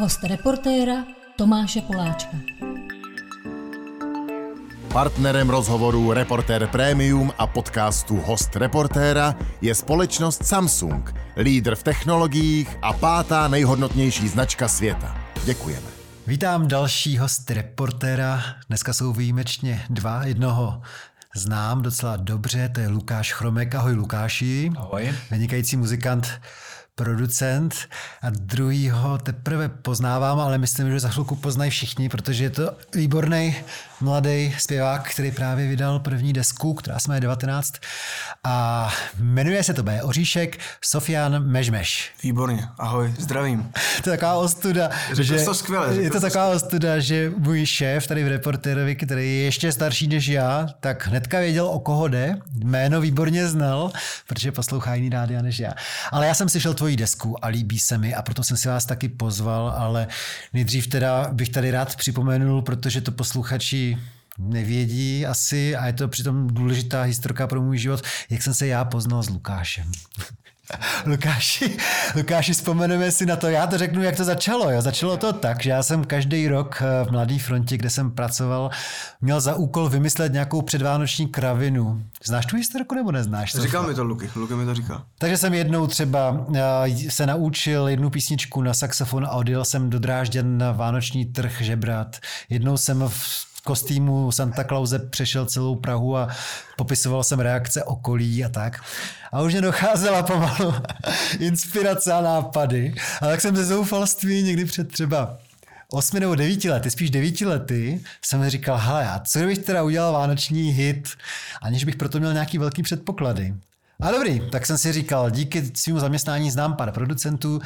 Host reportéra Tomáše Poláčka. Partnerem rozhovoru Reportér Premium a podcastu Host Reportéra je společnost Samsung, lídr v technologiích a pátá nejhodnotnější značka světa. Děkujeme. Vítám další host reportéra. Dneska jsou výjimečně dva. Jednoho znám docela dobře, to je Lukáš Chromek. Ahoj Lukáši. Ahoj. Vynikající muzikant producent a druhýho teprve poznávám, ale myslím, že za chvilku poznají všichni, protože je to výborný mladý zpěvák, který právě vydal první desku, která se jmenuje 19 a jmenuje se to B. Oříšek Sofian Mežmeš. Výborně, ahoj, zdravím. to je taková ostuda, řekl že to skvěle, je to to taková ostuda, že můj šéf tady v reportérovi, který je ještě starší než já, tak hnedka věděl, o koho jde, jméno výborně znal, protože poslouchá jiný rádia než já. Ale já jsem slyšel tvoji desku a líbí se mi a proto jsem si vás taky pozval, ale nejdřív teda bych tady rád připomenul, protože to posluchači nevědí asi a je to přitom důležitá historka pro můj život, jak jsem se já poznal s Lukášem. Lukáši, Lukáši, vzpomeneme si na to. Já to řeknu, jak to začalo. Jo. Začalo to tak, že já jsem každý rok eh, v Mladé frontě, kde jsem pracoval, měl za úkol vymyslet nějakou předvánoční kravinu. Znáš tu historku nebo neznáš? Říkal mi to Luky, Luky mi to říkal. Takže jsem jednou třeba eh, se naučil jednu písničku na saxofon a odjel jsem do Drážďan na vánoční trh žebrat. Jednou jsem v kostýmu Santa Clause přešel celou Prahu a popisoval jsem reakce okolí a tak. A už mě docházela pomalu inspirace a nápady. A tak jsem ze zoufalství někdy před třeba osmi nebo devíti lety, spíš devíti lety, jsem říkal, hele, a co kdybych teda udělal vánoční hit, aniž bych proto měl nějaký velký předpoklady. A dobrý, tak jsem si říkal, díky svému zaměstnání znám pár producentů,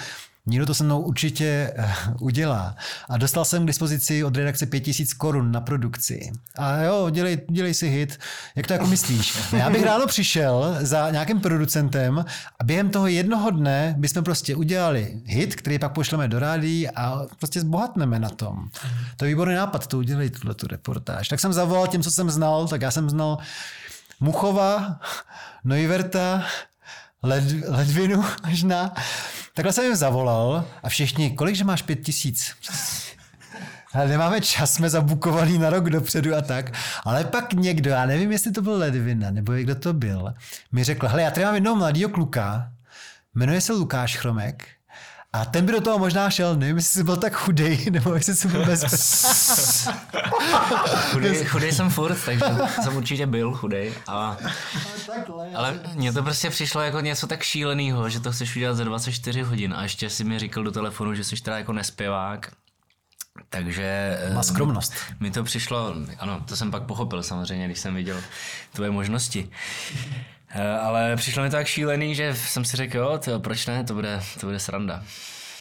Někdo to se mnou určitě eh, udělá. A dostal jsem k dispozici od redakce 5000 korun na produkci. A jo, dělej, dělej si hit. Jak to jako myslíš? Já bych ráno přišel za nějakým producentem a během toho jednoho dne bychom prostě udělali hit, který pak pošleme do rádií a prostě zbohatneme na tom. To je výborný nápad, to udělej tuhle tu reportáž. Tak jsem zavolal těm, co jsem znal, tak já jsem znal Muchova, Neuverta, Led, Ledvinu možná. Takhle jsem jim zavolal a všichni, kolik, že máš pět tisíc? Ale nemáme čas, jsme zabukovaný na rok dopředu a tak. Ale pak někdo, já nevím, jestli to byl Ledvina, nebo kdo to byl, mi řekl, hele, já tady mám jednoho mladého kluka, jmenuje se Lukáš Chromek, a ten by do toho možná šel, nevím, jestli jsi byl tak chudej, nebo jestli jsi byl bez... chudej, chudej jsem furt, takže jsem určitě byl chudej. A, ale mně to prostě přišlo jako něco tak šíleného, že to chceš udělat za 24 hodin a ještě si mi říkal do telefonu, že jsi teda jako nespěvák. Takže... Má skromnost. Mi to přišlo, ano, to jsem pak pochopil samozřejmě, když jsem viděl tvoje možnosti. Eh, ale přišlo mi to tak šílený, že jsem si řekl, jo, tyjo, proč ne, to bude, to bude sranda.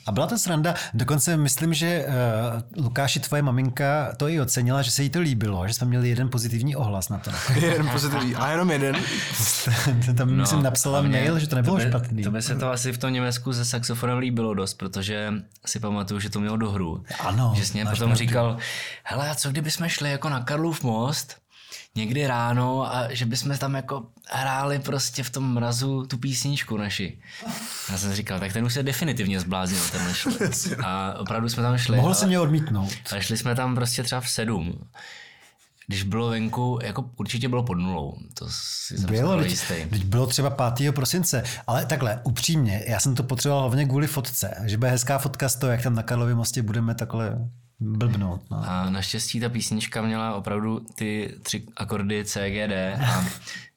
A byla to sranda. Dokonce myslím, že uh, Lukáši, tvoje maminka to i ocenila, že se jí to líbilo, že jsme měli jeden pozitivní ohlas na to. jeden pozitivní, a jenom jeden. Tam no, myslím napsala mail, že to nebylo to by, špatný. To by se to asi v tom Německu se saxofonem líbilo dost, protože si pamatuju, že to mělo do hru. Ano. Že jsi mě potom pravdu. říkal, hele, a co kdyby jsme šli jako na Karlův most někdy ráno a že bychom tam jako hráli prostě v tom mrazu tu písničku naši. Já jsem říkal, tak ten už se definitivně zbláznil ten šli. A opravdu jsme tam šli. Mohl jsem mě odmítnout. A šli jsme tam prostě třeba v sedm. Když bylo venku, jako určitě bylo pod nulou. To si jsem bylo, teď, teď bylo třeba 5. prosince, ale takhle, upřímně, já jsem to potřeboval hlavně kvůli fotce, že bude hezká fotka z toho, jak tam na Karlově mostě budeme takhle blbnout. No. A naštěstí ta písnička měla opravdu ty tři akordy C, G, D a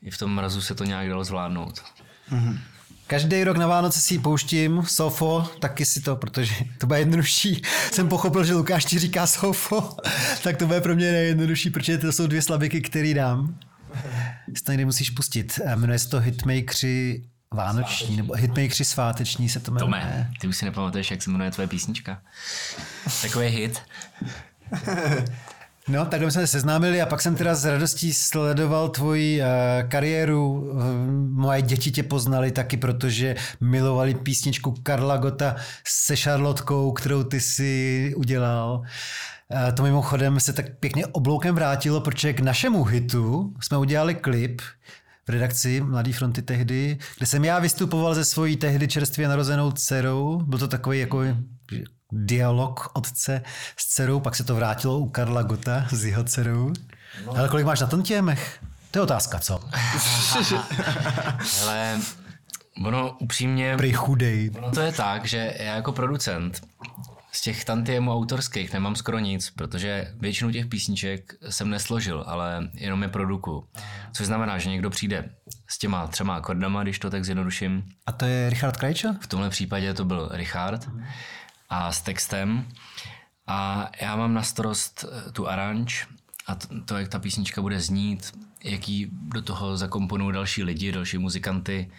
i v tom mrazu se to nějak dalo zvládnout. Mm-hmm. Každý rok na Vánoce si ji pouštím, Sofo, taky si to, protože to bude jednodušší. Jsem pochopil, že Lukáš ti říká Sofo, tak to bude pro mě nejjednodušší, protože to jsou dvě slabiky, které dám. Si to někdy musíš pustit. Jmenuje se to Hitmakeři Vánoční, sváteční. nebo Hitmakeři sváteční se to jmenuje. Tome, ty už si nepamatuješ, jak se jmenuje tvoje písnička. Takový hit. No, takhle jsme se seznámili a pak jsem teda s radostí sledoval tvoji uh, kariéru. Moje děti tě poznali taky, protože milovali písničku Karla Gota se Šarlotkou, kterou ty si udělal. Uh, to mimochodem se tak pěkně obloukem vrátilo, protože k našemu hitu jsme udělali klip, v redakci Mladý fronty tehdy, kde jsem já vystupoval ze svojí tehdy čerstvě narozenou dcerou. Byl to takový jako dialog otce s dcerou, pak se to vrátilo u Karla Gota s jeho dcerou. No. Ale kolik máš na tom těmech? To je otázka, co? Ale ono upřímně... Prej chudej. Ono to je tak, že já jako producent z těch tantiemů autorských nemám skoro nic, protože většinu těch písniček jsem nesložil, ale jenom je produkuju. Což znamená, že někdo přijde s těma třema akordama, když to tak zjednoduším. A to je Richard Krajčo? V tomhle případě to byl Richard a s textem. A já mám na starost eh, tu aranž a to, to, jak ta písnička bude znít, jaký do toho zakomponují další lidi, další muzikanty.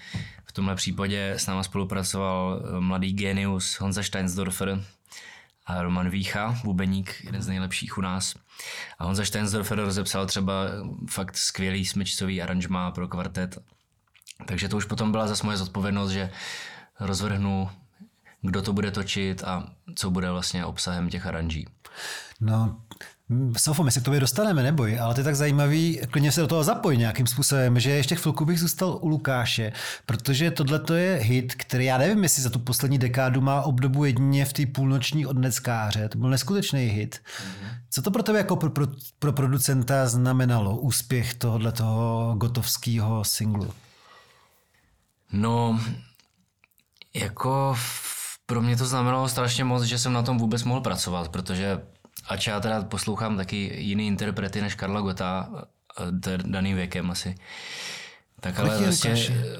V tomhle případě s náma spolupracoval eh, mladý genius Honza Steinsdorfer a Roman Vícha, bubeník, jeden z nejlepších u nás. A Honza Steinsdorfer rozepsal třeba fakt skvělý smyčcový aranžma pro kvartet. Takže to už potom byla zase moje zodpovědnost, že rozvrhnu, kdo to bude točit a co bude vlastně obsahem těch aranží. No, Sofo, my se k tobě dostaneme, neboj, ale je tak zajímavý, klidně se do toho zapoj nějakým způsobem, že ještě chvilku bych zůstal u Lukáše, protože tohle to je hit, který já nevím, jestli za tu poslední dekádu má obdobu jedině v té půlnoční od Neckáře. To byl neskutečný hit. Co to pro tebe jako pro, pro, pro producenta znamenalo, úspěch tohohle toho gotovského singlu? No, jako pro mě to znamenalo strašně moc, že jsem na tom vůbec mohl pracovat, protože ač já teda poslouchám taky jiný interprety než Karla Gota, je daný věkem asi. Tak Kolik ale je vlastně,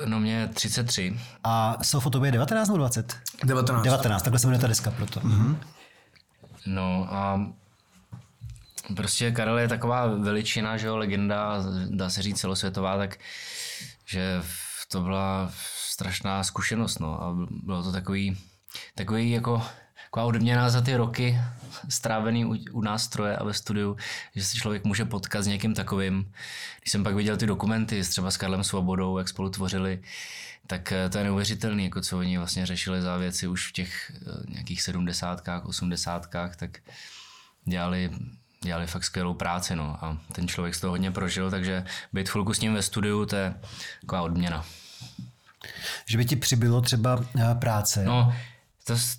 no mě 33. A Sofo, to je 19 nebo 20? 19. 19, takhle se jmenuje ta deska proto. Mhm. No a prostě Karel je taková veličina, že jo, legenda, dá se říct celosvětová, tak že to byla strašná zkušenost, no a bylo to takový, takový jako taková odměna za ty roky strávený u, u nástroje a ve studiu, že se člověk může potkat s někým takovým. Když jsem pak viděl ty dokumenty třeba s Karlem Svobodou, jak spolu tvořili, tak eh, to je neuvěřitelné, jako co oni vlastně řešili za věci už v těch eh, nějakých sedmdesátkách, osmdesátkách, tak dělali dělali fakt skvělou práci, no. A ten člověk z toho hodně prožil, takže být chvilku s ním ve studiu, to je taková odměna. Že by ti přibylo třeba eh, práce. No, to, s-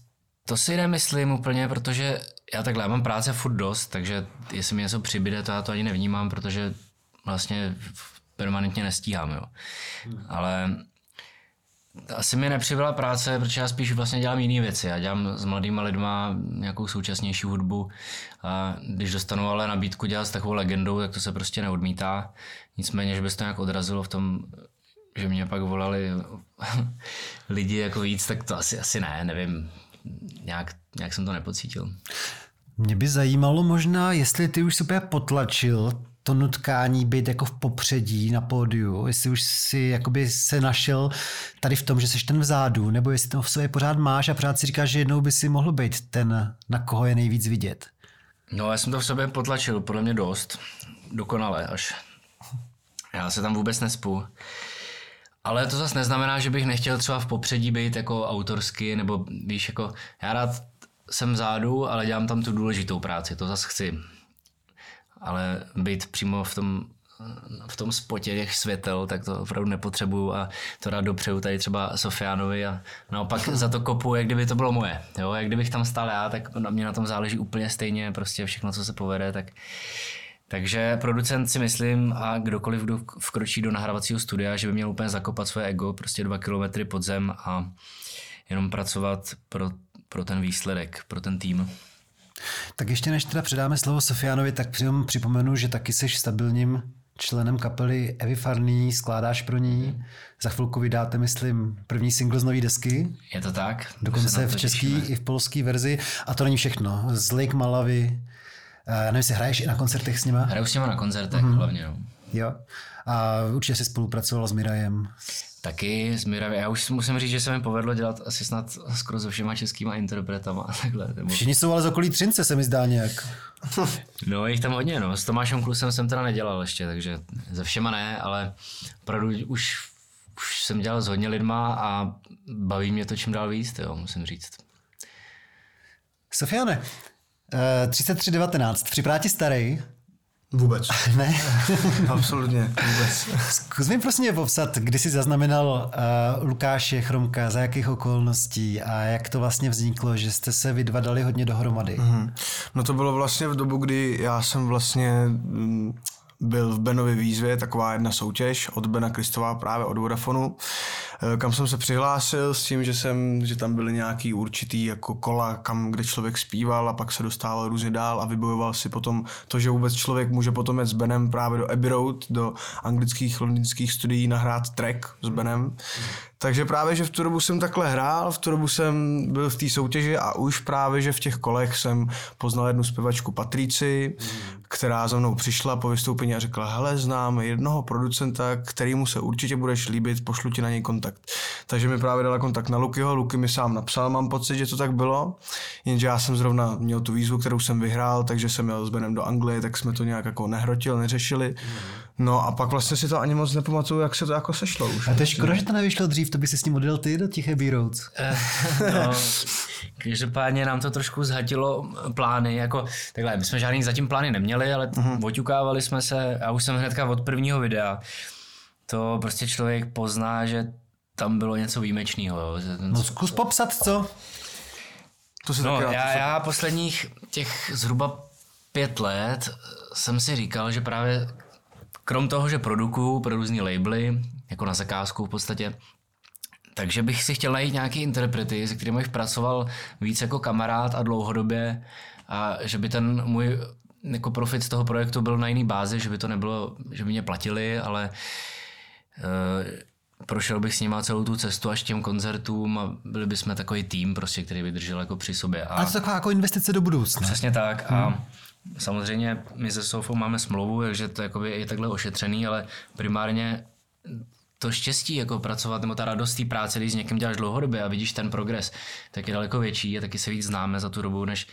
to si nemyslím úplně, protože já takhle, já mám práce furt dost, takže jestli mi něco přibyde, to já to ani nevnímám, protože vlastně permanentně nestíhám, jo. Ale asi mi nepřibyla práce, protože já spíš vlastně dělám jiné věci. Já dělám s mladýma lidma nějakou současnější hudbu a když dostanu ale nabídku dělat s takovou legendou, tak to se prostě neodmítá. Nicméně, že by se to nějak odrazilo v tom, že mě pak volali lidi jako víc, tak to asi, asi ne, nevím. Nějak, nějak jsem to nepocítil. Mě by zajímalo možná, jestli ty už úplně potlačil to nutkání být jako v popředí na pódiu, jestli už si jakoby se našel tady v tom, že jsi ten vzadu, nebo jestli to v sobě pořád máš a pořád si říkáš, že jednou by si mohl být ten, na koho je nejvíc vidět. No, já jsem to v sobě potlačil, podle mě dost. Dokonale až. Já se tam vůbec nespu. Ale to zase neznamená, že bych nechtěl třeba v popředí být jako autorsky, nebo víš, jako já rád jsem vzadu, ale dělám tam tu důležitou práci, to zase chci. Ale být přímo v tom, v tom spotě těch světel, tak to opravdu nepotřebuju a to rád dopřeju tady třeba Sofiánovi a naopak za to kopu, jak kdyby to bylo moje. Jo? Jak kdybych tam stál já, tak na mě na tom záleží úplně stejně, prostě všechno, co se povede, tak takže producent si myslím a kdokoliv, kdo vkročí do nahrávacího studia, že by měl úplně zakopat své ego prostě dva kilometry pod zem a jenom pracovat pro, pro ten výsledek, pro ten tým. Tak ještě než teda předáme slovo Sofianovi, tak při- připomenu, že taky jsi stabilním členem kapely Evy Farný, skládáš pro ní. Za chvilku vydáte, myslím, první single z nové desky, Je to tak? Dokonce v české i v polské verzi. A to není všechno. Z Lake Malavy, nevím, jestli hraješ i na koncertech s nima? Hraju s těma na koncertech Mhm. mm-hmm. hlavně. No. Jo. A určitě jsi spolupracoval s Mirajem. Taky s Miravě. Já už musím říct, že se mi povedlo dělat asi snad skoro se všema českýma interpretama. a Takhle, nebo... Všichni jsou ale z okolí Třince, se mi zdá nějak. No, je jich tam hodně, no. S Tomášem Klusem jsem teda nedělal ještě, takže ze všema ne, ale opravdu už, už jsem dělal s hodně lidma a baví mě to čím dál víc, jo, musím říct. Sofiane, eh, 3319, připadá ti starý? Vůbec. Ne? Absolutně, vůbec. Zkus mi prosím popsat, kdy jsi zaznamenal uh, Lukáše Chromka, za jakých okolností a jak to vlastně vzniklo, že jste se vy dva dali hodně dohromady. Mhm. No to bylo vlastně v dobu, kdy já jsem vlastně mm, byl v Benově výzvě, taková jedna soutěž od Bena Kristová právě od Vodafonu, eh, kam jsem se přihlásil s tím, že, jsem, že tam byly nějaký určitý jako kola, kam, kde člověk zpíval a pak se dostával různě dál a vybojoval si potom to, že vůbec člověk může potom jet s Benem právě do Abbey Road, do anglických, londýnských studií nahrát track s Benem. Takže právě, že v tu dobu jsem takhle hrál, v tu dobu jsem byl v té soutěži a už právě, že v těch kolech jsem poznal jednu zpěvačku Patrici, která za mnou přišla po vystoupení a řekla, hele, znám jednoho producenta, kterýmu se určitě budeš líbit, pošlu ti na něj kontakt. Takže mi právě dala kontakt na Lukyho, Luky mi sám napsal, mám pocit, že to tak bylo, jenže já jsem zrovna měl tu výzvu, kterou jsem vyhrál, takže jsem jel s Benem do Anglie, tak jsme to nějak jako nehrotil, neřešili. No a pak vlastně si to ani moc nepamatuju, jak se to jako sešlo už. A to je škoda, že to nevyšlo dřív, to by si s ním odjel ty do těch Abbey Roads. no, každopádně nám to trošku zhatilo plány, jako takhle, my jsme žádný zatím plány neměli, ale uh-huh. oťukávali jsme se a už jsem hnedka od prvního videa, to prostě člověk pozná, že tam bylo něco výjimečného. No zkus popsat, co? To si No, taky já, já posledních těch zhruba pět let jsem si říkal, že právě krom toho, že produkuju pro různý labely, jako na zakázku v podstatě, takže bych si chtěl najít nějaký interprety, se kterými bych pracoval víc jako kamarád a dlouhodobě a že by ten můj jako profit z toho projektu byl na jiný bázi, že by to nebylo, že by mě platili, ale eh, prošel bych s nima celou tu cestu až k těm koncertům a byli bychom takový tým, prostě, který by držel jako při sobě. A A to taková jako investice do budoucna. Přesně tak. A samozřejmě my se Sofou máme smlouvu, takže to jakoby je takhle ošetřený, ale primárně to štěstí jako pracovat, nebo ta radost té práce, když s někým děláš dlouhodobě a vidíš ten progres, tak je daleko větší a taky se víc známe za tu dobu, než,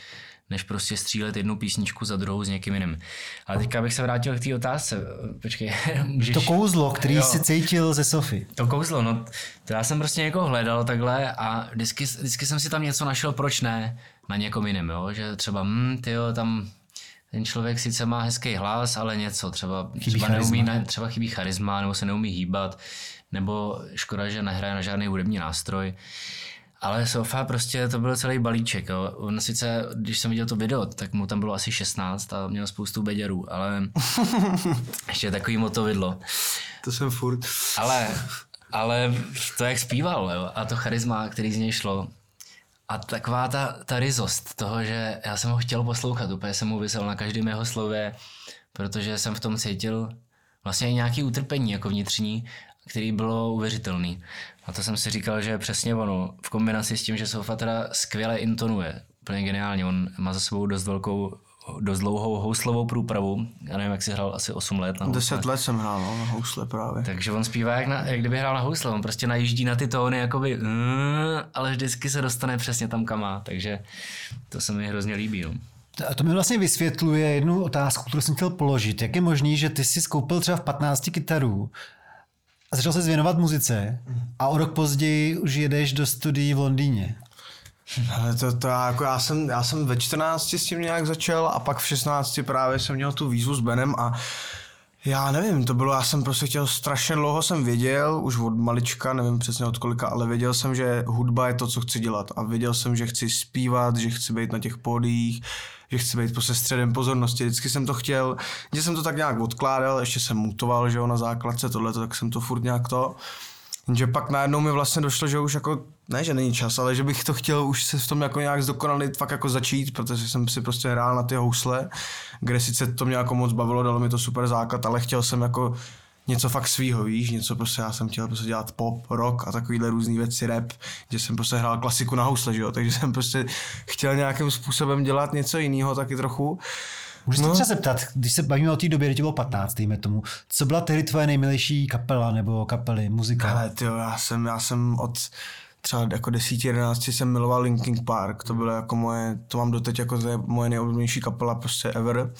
než prostě střílet jednu písničku za druhou s někým jiným. Ale teďka bych se vrátil k té otázce. Počkej, můžeš... To kouzlo, který Jo. si cítil ze Sofy. To kouzlo, no, to já jsem prostě někoho hledal takhle a vždycky, vždycky jsem si tam něco našel, proč ne, na někom jiném, jo, že třeba, hm, tyjo, tam ten člověk sice má hezký hlas, ale něco, třeba, třeba, neumí, ne, třeba chybí charisma, nebo se neumí hýbat, nebo škoda, že nehraje na žádný hudební nástroj. Ale Sofa prostě to byl celý balíček. Jo. On sice, když jsem viděl to video, tak mu tam bylo asi 16 a měl spoustu beďarů, ale ještě takový motovidlo. To jsem furt. Ale, ale to, jak zpíval, jo, a to charisma, který z něj šlo, a taková ta, ta rizost toho, že já jsem ho chtěl poslouchat, úplně jsem mu vysel na každém jeho slově, protože jsem v tom cítil vlastně nějaký utrpení jako vnitřní, který bylo uvěřitelný. A to jsem si říkal, že přesně ono, v kombinaci s tím, že Sofa teda skvěle intonuje, úplně geniálně, on má za sebou dost velkou, dost dlouhou houslovou průpravu, já nevím, jak si hrál asi 8 let na housle. Deset let jsem hrál no, na housle právě. Takže on zpívá jak, na, jak kdyby hrál na housle, on prostě najíždí na ty tóny, jakoby, mm, ale vždycky se dostane přesně tam, kam má, takže to se mi hrozně líbí. No. A to mi vlastně vysvětluje jednu otázku, kterou jsem chtěl položit. Jak je možný, že ty jsi skoupil třeba v 15 kytarů a začal se věnovat muzice a o rok později už jedeš do studií v Londýně? Ale to, to jako já, jsem, já jsem ve 14 s tím nějak začal a pak v 16 právě jsem měl tu výzvu s Benem a já nevím, to bylo, já jsem prostě chtěl strašně dlouho, jsem věděl, už od malička, nevím přesně od kolika, ale věděl jsem, že hudba je to, co chci dělat. A věděl jsem, že chci zpívat, že chci být na těch pódiích, že chci být prostě středem pozornosti, vždycky jsem to chtěl, že jsem to tak nějak odkládal, ještě jsem mutoval, že jo, na základce tohle, tak jsem to furt nějak to, Jenže pak najednou mi vlastně došlo, že už jako, ne, že není čas, ale že bych to chtěl už se v tom jako nějak zdokonalit, fakt jako začít, protože jsem si prostě hrál na ty housle, kde sice to mě jako moc bavilo, dalo mi to super základ, ale chtěl jsem jako něco fakt svýho, víš, něco prostě, já jsem chtěl prostě dělat pop, rock a takovýhle různý věci, rap, že jsem prostě hrál klasiku na housle, že jo, takže jsem prostě chtěl nějakým způsobem dělat něco jiného taky trochu. Můžu se No. no. třeba zeptat, když se bavíme o té době, kdy bylo 15, dejme tomu, co byla tehdy tvoje nejmilejší kapela nebo kapely, muzika? Ale ty já jsem, já jsem od třeba jako 10, 11 jsem miloval Linkin Park, to bylo jako moje, to mám doteď jako moje nejoblíbenější kapela prostě ever.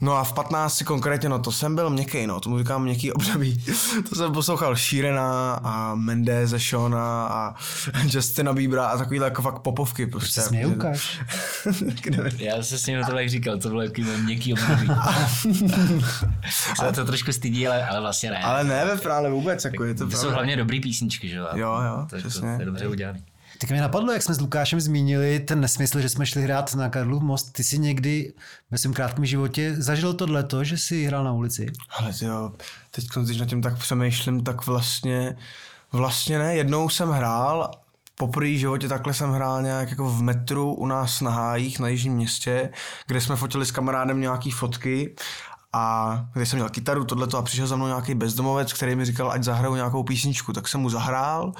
No a v 15 konkrétně, no to jsem byl měkký, no, tomu říkám měkký období. to jsem poslouchal Sheerana a Mendeze, Shona a Justina Biebera a takovýhle jako fakt popovky prostě. Proč se Lukáš? Já se s ním to tak říkal, to bylo jaký měkký období. ale to trošku stydí, ale, ale vlastně ne. Ale ne ve právě vůbec, jako je to To jsou hlavně dobrý písničky, že jo? Jo, jo, to, to, přesně. to je dobře udělaný. Tak mi napadlo, jak jsme s Lukášem zmínili ten nesmysl, že jsme šli hrát na Karlův most. Ty jsi někdy ve svém krátkém životě zažil tohleto, že jsi hrál na ulici? Ale jo, teď když nad tím tak přemýšlím, tak vlastně, vlastně ne. Jednou jsem hrál, poprvé životě takhle jsem hrál nějak jako v metru u nás na Hájích na Jižním městě, kde jsme fotili s kamarádem nějaký fotky a když jsem měl kytaru, tohleto a přišel za mnou nějaký bezdomovec, který mi říkal, ať zahraju nějakou písničku, tak jsem mu zahrál,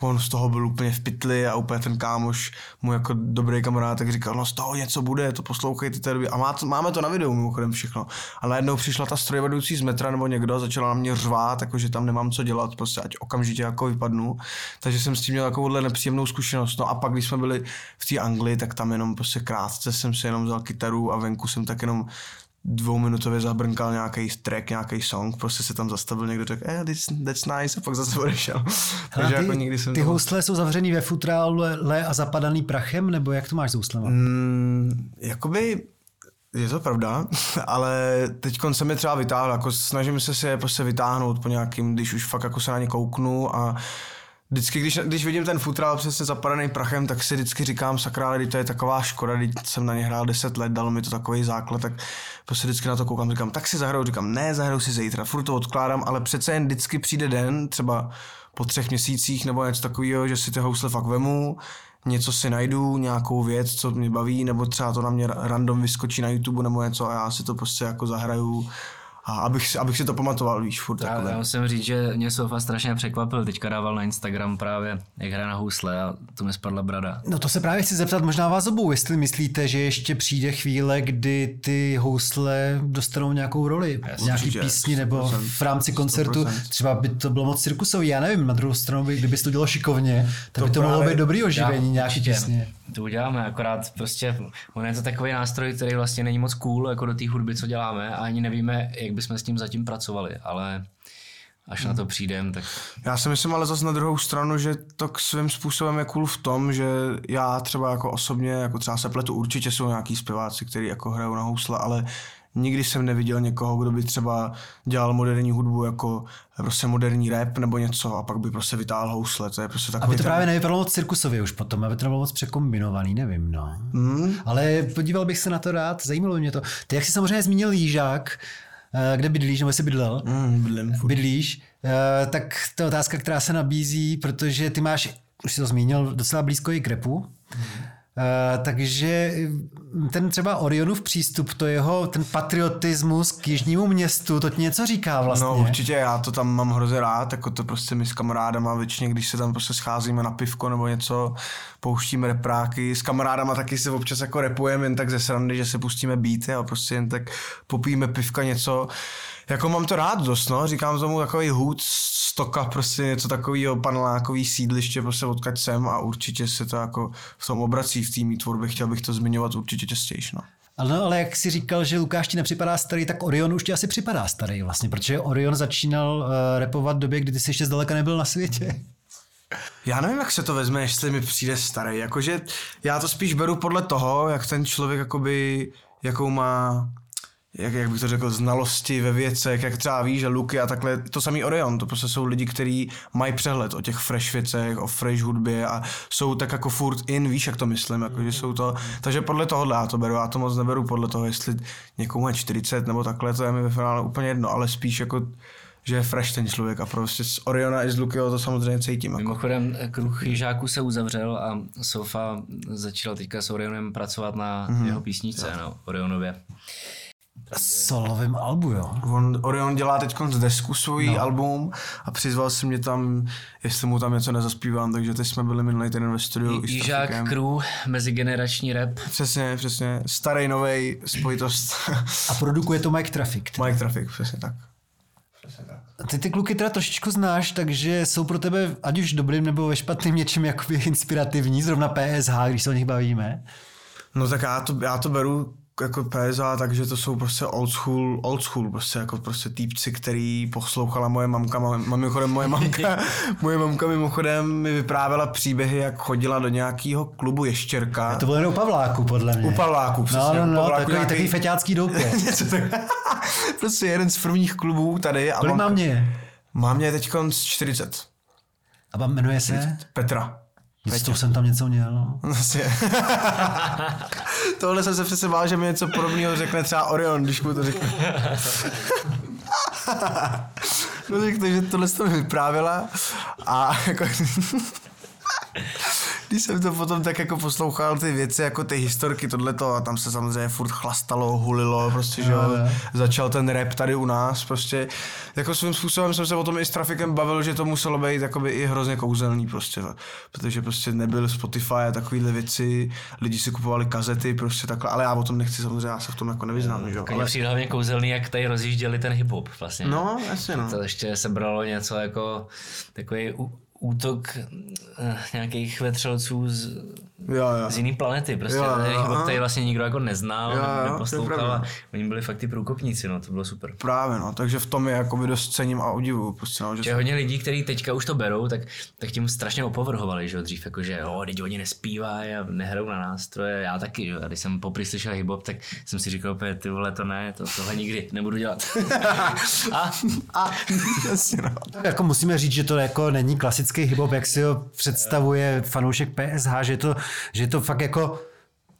on z toho byl úplně v pytli a úplně ten kámoš, mu jako dobrý kamarád, tak říkal, no z toho něco bude, to poslouchejte té době. A má to, máme to na videu mimochodem všechno. A najednou přišla ta strojvedoucí z metra nebo někdo, začala na mě řvát, jako že tam nemám co dělat, prostě ať okamžitě jako vypadnu. Takže jsem s tím měl takovouhle nepříjemnou zkušenost. No a pak, když jsme byli v té Anglii, tak tam jenom prostě krátce jsem si jenom vzal kytaru a venku jsem tak jenom dvouminutově zabrnkal nějaký track, nějaký song, prostě se tam zastavil někdo, řekl, eh, that's, that's nice, a pak zase odešel. Takže ty, jako nikdy jsem ty to... housle jsou zavřený ve futrále a zapadaný prachem, nebo jak to máš s houslema? Mm, jakoby je to pravda, ale teď jsem je třeba vytáhl, jako snažím se si je prostě vytáhnout po nějakým, když už fakt jako se na ně kouknu a Vždycky, když, když vidím ten futrál přesně zapadaný prachem, tak si vždycky říkám, sakra, ale to je taková škoda, když jsem na ně hrál 10 let, dalo mi to takový základ, tak prostě vždycky na to koukám, říkám, tak si zahraju, říkám, ne, zahraju si zítra, furt to odkládám, ale přece jen vždycky přijde den, třeba po třech měsících nebo něco takového, že si ty housle fakt vemu, něco si najdu, nějakou věc, co mě baví, nebo třeba to na mě random vyskočí na YouTube nebo něco a já si to prostě jako zahraju a abych, si, abych si to pamatoval, víš, furt Já, takhle. já musím říct, že mě Sofa strašně překvapil. Teďka dával na Instagram právě, jak hraje na housle a to mi spadla brada. No to se právě chci zeptat možná vás obou, jestli myslíte, že ještě přijde chvíle, kdy ty housle dostanou nějakou roli, Jasně, nějaký určitě, písni nebo 100%, v rámci koncertu, 100%. třeba by to bylo moc cirkusový, já nevím, na druhou stranu, by, kdyby to dělo šikovně, tak To by to mohlo právě- být dobrý oživení, Já- nějaký písně. To uděláme, akorát prostě, on je to takový nástroj, který vlastně není moc cool jako do té hudby, co děláme a ani nevíme, jak bychom s tím zatím pracovali, ale až na to přijdem, tak Já si myslím ale zase na druhou stranu, že to k svým způsobem je cool v tom, že já třeba jako osobně, jako třeba se pletu, určitě jsou nějaký zpěváci, kteří jako hrajou na housle, ale nikdy jsem neviděl někoho, kdo by třeba dělal moderní hudbu jako prostě moderní rap nebo něco a pak by prostě vytáhl housle, to je prostě takový Aby to ten- právě nevypadalo moc cirkusově už potom, aby to nebylo moc překombinovaný, nevím, no. Hmm? Ale podíval bych se na to rád, zajímalo mě to. Ty, jak jsi samozřejmě zmínil Lížák, eh, kde bydlíš, nebo jsi bydlel? Mm, bydlím bydlíš, eh, tak to je otázka, která se nabízí, protože ty máš, už jsi to zmínil, docela blízko i k repu. Uh, takže ten třeba Orionův přístup, to jeho, ten patriotismus k jižnímu městu, to ti něco říká vlastně. No určitě, já to tam mám hrozně rád, jako to prostě my s kamarádama většině, když se tam prostě scházíme na pivko nebo něco, pouštíme repráky, s kamarádama taky se občas jako repujeme jen tak ze srandy, že se pustíme beaty a prostě jen tak popijeme pivka něco. Jako mám to rád dost, no, říkám tomu takový hůd, stoka, prostě něco takového, panelákový sídliště, prostě odkaď jsem a určitě se to jako v tom obrací v té mý tvorbě, chtěl bych to zmiňovat určitě častěji, no. Ale, no, ale jak jsi říkal, že Lukáš ti nepřipadá starý, tak Orion už ti asi připadá starý vlastně, protože Orion začínal uh, repovat v době, kdy ty jsi ještě zdaleka nebyl na světě. Já nevím, jak se to vezme, jestli mi přijde starý. Jakože já to spíš beru podle toho, jak ten člověk jakoby, jakou má jak, jak bych to řekl, znalosti ve věcech, jak třeba ví, že Luky a takhle, to samý Orion, to prostě jsou lidi, kteří mají přehled o těch fresh věcech, o fresh hudbě a jsou tak jako furt in, víš, jak to myslím, jako, že jsou to, takže podle toho já to beru, já to moc neberu podle toho, jestli někomu je 40 nebo takhle, to je mi ve finále úplně jedno, ale spíš jako že je fresh ten člověk a prostě z Oriona i z Lukyho to samozřejmě cítím. Jako. Mimochodem, kruh Jižáků se uzavřel a Sofa začala teďka s Orionem pracovat na mm-hmm. jeho písnice, na Orionově. Solovým albu, jo. On, Orion dělá teď z desku svůj no. album a přizval si mě tam, jestli mu tam něco nezaspívám, takže teď jsme byli minulý týden ve studiu. s Jižák. Crew, mezigenerační rap. Přesně, přesně. Starý, novej spojitost. A produkuje to Mike Traffic. Mike Traffic, přesně tak. Ty ty kluky teda trošičku znáš, takže jsou pro tebe, ať už dobrým nebo ve špatným něčím jakoby inspirativní, zrovna PSH, když se o nich bavíme. No tak já to, já to beru jako PSA, takže to jsou prostě old school, old school, prostě jako prostě týpci, který poslouchala moje mamka, mam- mimochodem moje mamka, moje mamka mimochodem mi vyprávěla příběhy, jak chodila do nějakého klubu Ještěrka. To bylo jenom u Pavláku, podle mě. U Pavláku, přesně. No, no, no, Pavláku takový, nějaký- takový feťácký doupě. Prostě jeden z prvních klubů tady. A Kolik mamka- mám mě? Mám mě teď 40. A vám jmenuje se? Petra. S tou jsem tam něco měl. no. Vlastně. Tohle jsem se přece bál, že mi něco podobného řekne třeba Orion, když mu to řekne. no tak, takže tohle to mi vyprávěla a jako... Když jsem to potom tak jako poslouchal ty věci, jako ty historky, tohleto a tam se samozřejmě furt chlastalo, hulilo, prostě, že jo, začal ten rap tady u nás, prostě, jako svým způsobem jsem se o tom i s Trafikem bavil, že to muselo být jakoby i hrozně kouzelný prostě, protože prostě nebyl Spotify a takovýhle věci, lidi si kupovali kazety, prostě takhle, ale já o tom nechci samozřejmě, já se v tom jako nevyznám, že jo. Přijde hlavně kouzelný, jak tady rozjížděli ten hip-hop vlastně. No, jasně no. To ještě sebralo něco jako takový útok eh, nějakých vetřelců z, Jo, jo. z jiný planety. Prostě Jo, jo, aha. tady vlastně nikdo jako neznal, Jo, jo, neposlouchal a oni byli fakt ty průkopníci, no, to bylo super. Právě no, takže v tom je jakoby dost cením a odivu, prostě no, že Že hodně lidí, kteří teďka už to berou, tak, tak tím strašně opovrhovali, že jo, dřív, jako, že jo, teď oni nespívají a nehrajou na nástroje, já taky, že jo, a když jsem poprvé slyšel hip-hop, tak jsem si říkal opět, ty vole, to ne, to, tohle nikdy nebudu dělat. a A, jasně no. Tak jako musíme říct, že to jako není klasický hip-hop, jak si ho představuje fanoušek PSH, že je to, že je to fakt jako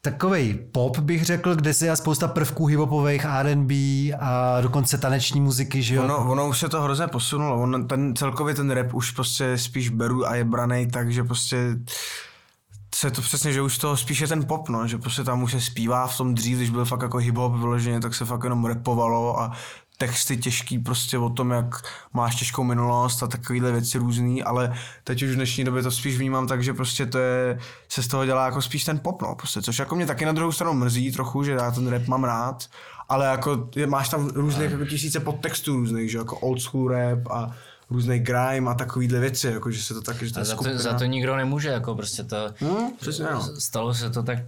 takový pop, bych řekl, kde se je spousta prvků hiphopových, R&B a dokonce taneční muziky, že jo? Ono, ono už se to hrozně posunulo, on, ten, celkově ten rap už prostě spíš beru a je branej tak, že prostě se to přesně, že už to spíš je ten pop, no, že prostě tam už se zpívá v tom dřív, když byl fakt jako hip-hop vyloženě, tak se fakt jenom repovalo a texty těžký prostě o tom, jak máš těžkou minulost a takovéhle věci různý, ale teď už v dnešní době to spíš vnímám tak, že prostě to je, se z toho dělá jako spíš ten pop, no, prostě, což jako mě taky na druhou stranu mrzí trochu, že já ten rap mám rád, ale jako je, máš tam různých jako tisíce podtextů různých, že jako old school rap a různý grime a takovýhle věci, jako že se to tak, že to A je za to, za to nikdo nemůže, jako prostě to, Hm, přesně, no. stalo se to tak,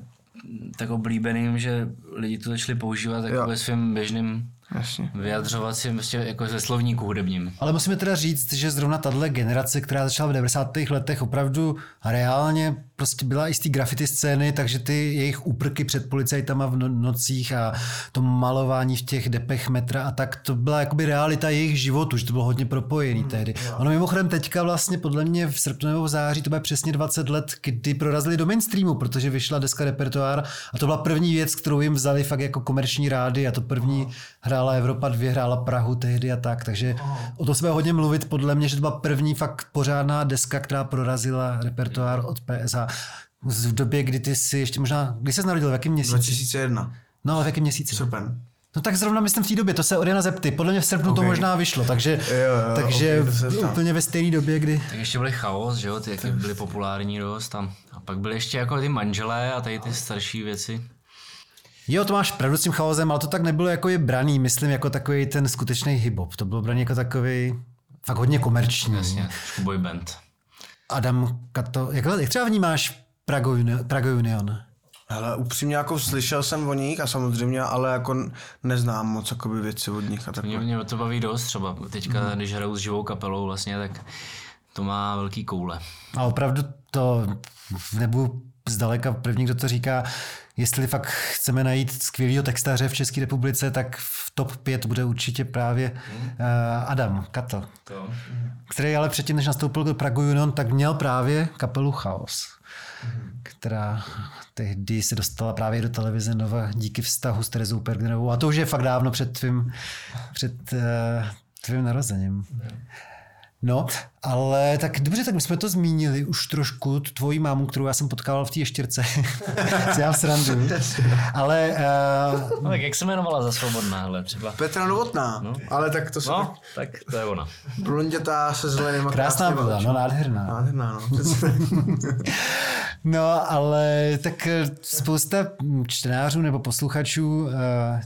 tak oblíbeným, že lidi to začali používat jako ve svém běžným Jasně. vyjadřovacím, prostě jako ve slovníku hudebním. Ale musíme teda říct, že zrovna tahle generace, která začala v 90. letech, opravdu reálně prostě byla i z té graffiti scény, takže ty jejich úprky před policajtama v no- nocích a to malování v těch depech metra a tak, to byla jakoby realita jejich životu, že to bylo hodně propojený tehdy. Ono mimochodem teďka vlastně podle mě v srpnu nebo v září to bude přesně 20 let, kdy prorazili do mainstreamu, protože vyšla deska repertoár a to byla první věc, kterou jim vzali fakt jako komerční rády a to první hrála Evropa 2, hrála Prahu tehdy a tak, takže o to se bude hodně mluvit podle mě, že to byla první fakt pořádná deska, která prorazila repertoár od PSA. V době, kdy ty si ještě možná, kdy se narodil, v jakém měsíci? 2001. No ale v jakém měsíci? Srpen. No tak zrovna myslím v té době, to se od Jana zepty. Podle mě v srpnu to Ok. možná vyšlo, takže, Jo, jo, takže ok, to se ptám. úplně ve stejné době, kdy... Tak ještě byly chaos, že jo, ty jaký byly populární dost a, a pak byly ještě jako ty manželé a tady ty starší věci. Jo, to máš pravdu s tím chaosem, ale to tak nebylo jako je braný, myslím, jako takový ten skutečný hip-hop. To bylo braný jako takový fakt hodně komerční. Jasně, trošku boy band. Adam Kato, jak, jak třeba vnímáš Prago, Prago Union? Hele, upřímně jako slyšel jsem o nich a samozřejmě, ale jako neznám moc jakoby věci od nich a Mě, takhle. mě to baví dost třeba. Teďka, Mhm. když hrajou s živou kapelou vlastně, tak to má velký koule. A opravdu to nebudu zdaleka první, kdo to říká, jestli fakt chceme najít skvělého textaře v České republice, tak v top 5 bude určitě právě uh, Adam Katl, To. který ale předtím, než nastoupil do Pragu Union, tak měl právě kapelu Chaos, která tehdy se dostala právě do televize Nova díky vztahu s Terezou Pergnerovou. A to už je fakt dávno před tvým, před, uh, tvým narozením. No, ale tak dobře, tak my jsme to zmínili už trošku, tu tvoji mámu, kterou já jsem potkával v té ještěrce. si já srandu. Ale uh, No tak jak se jmenovala za svobodná, hele, třeba. Petra Novotná, no. ale tak to se No, tak to je ona. blondětá se zelenýma krásná byla, no nádherná. Nádherná, no. No, ale tak spousta čtenářů nebo posluchačů eh,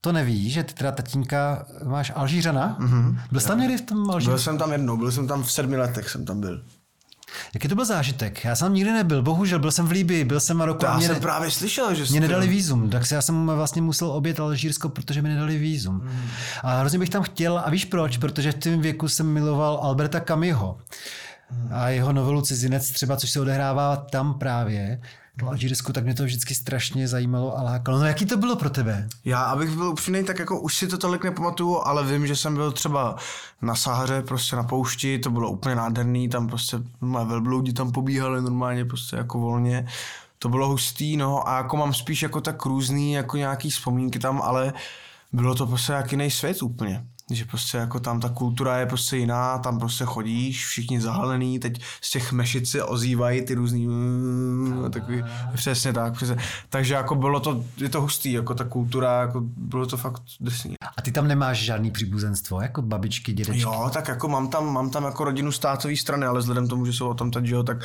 to neví, že ty teda tatínka máš Alžířana. Mm-hmm. Byl jsi tam někdy v tom Alžíře? byl jsem tam jednou, byl jsem tam v sedmi letech, jsem tam byl. Jaký to byl zážitek? Já jsem nikdy nebyl, bohužel, byl jsem v Líbii, byl jsem v Maroku. Já a mě, jsem ne- právě slyšel, že mě nedali vízum, tak si já jsem vlastně musel obět Alžírsko, protože mi nedali vízum. Hmm. A hrozně bych tam chtěl, a víš proč? Protože v tom věku jsem miloval Alberta Camusho Hmm. a jeho novelu Cizinec třeba, což se odehrává tam právě, v Alžírsku, tak mě to vždycky strašně zajímalo a lákalo. No jaký to bylo pro tebe? Já, abych byl upřímný, tak jako už si to tolik nepamatuju, ale vím, že jsem byl třeba na Sahaře, prostě na poušti, to bylo úplně nádherný, tam prostě normálně velbloudi tam pobíhali normálně prostě jako volně. To bylo hustý, no a jako mám spíš jako tak různý, jako nějaký vzpomínky tam, ale bylo to prostě jak jiný svět úplně. Že prostě jako tam ta kultura je prostě jiná, tam prostě chodíš, všichni zahalený, teď z těch mešit se ozývají ty různý mm, takový, přesně tak, přesně. Takže jako bylo to, je to hustý, jako ta kultura, jako bylo to fakt drsný. A ty tam nemáš žádný příbuzenstvo, jako babičky, dědečky? Jo, tak jako mám tam, mám tam jako rodinu státové strany, ale vzhledem k tomu, že jsou o tom jo, tak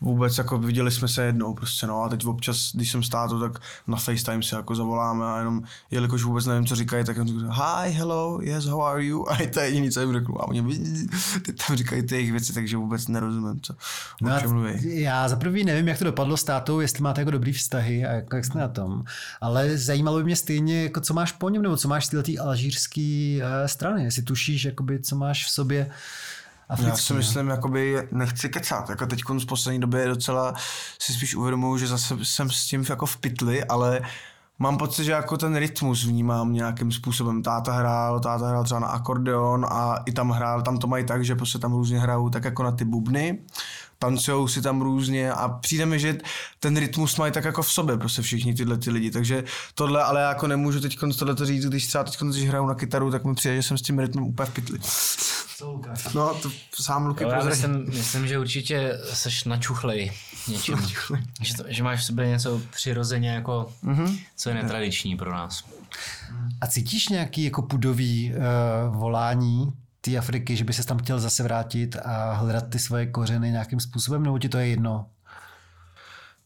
vůbec jako viděli jsme se jednou prostě, no a teď občas, když jsem státu, tak na FaceTime se jako zavoláme a jenom, jelikož vůbec nevím, co říkají, tak jenom říkají, hi, hello, yes, how are you? A to je jediný, co jim řeknu. A oni ty tam říkají ty jejich věci, takže vůbec nerozumím, co, o No čem a mluví. já za prvý nevím, jak to dopadlo s tátou, jestli máte jako dobrý vztahy a jako jak jste na tom, ale zajímalo by mě stejně, jako co máš po něm, nebo co máš z této alžírské eh, strany, jestli tušíš, jakoby, co máš v sobě africký. Já si myslím, jakoby nechci kecat, jako teď z poslední době docela si spíš uvědomuji, že zase jsem s tím jako v pytli, ale mám pocit, že jako ten rytmus vnímám nějakým způsobem. Táta hrál, táta hrál třeba na akordeon a i tam hrál, tam to mají tak, že prostě tam různě hrajou tak jako na ty bubny, tancujou si tam různě a přijde mi, že ten rytmus mají tak jako v sobě prostě všichni tyhle ty lidi, takže tohle, ale já jako nemůžu teď tohle to říct, když třeba teď když hraju na kytaru, tak mi přijde, že jsem s tím rytmem úplně v pytli. No, to sám Luky Jo, já myslím, myslím, že určitě seš načuchlej něčím. že, to, že máš v sobě něco přirozeně jako, mm-hmm. co je netradiční pro nás. A cítíš nějaký jako pudový uh, volání té Afriky, že by se tam chtěl zase vrátit a hledat ty svoje kořeny nějakým způsobem, nebo ti to je jedno?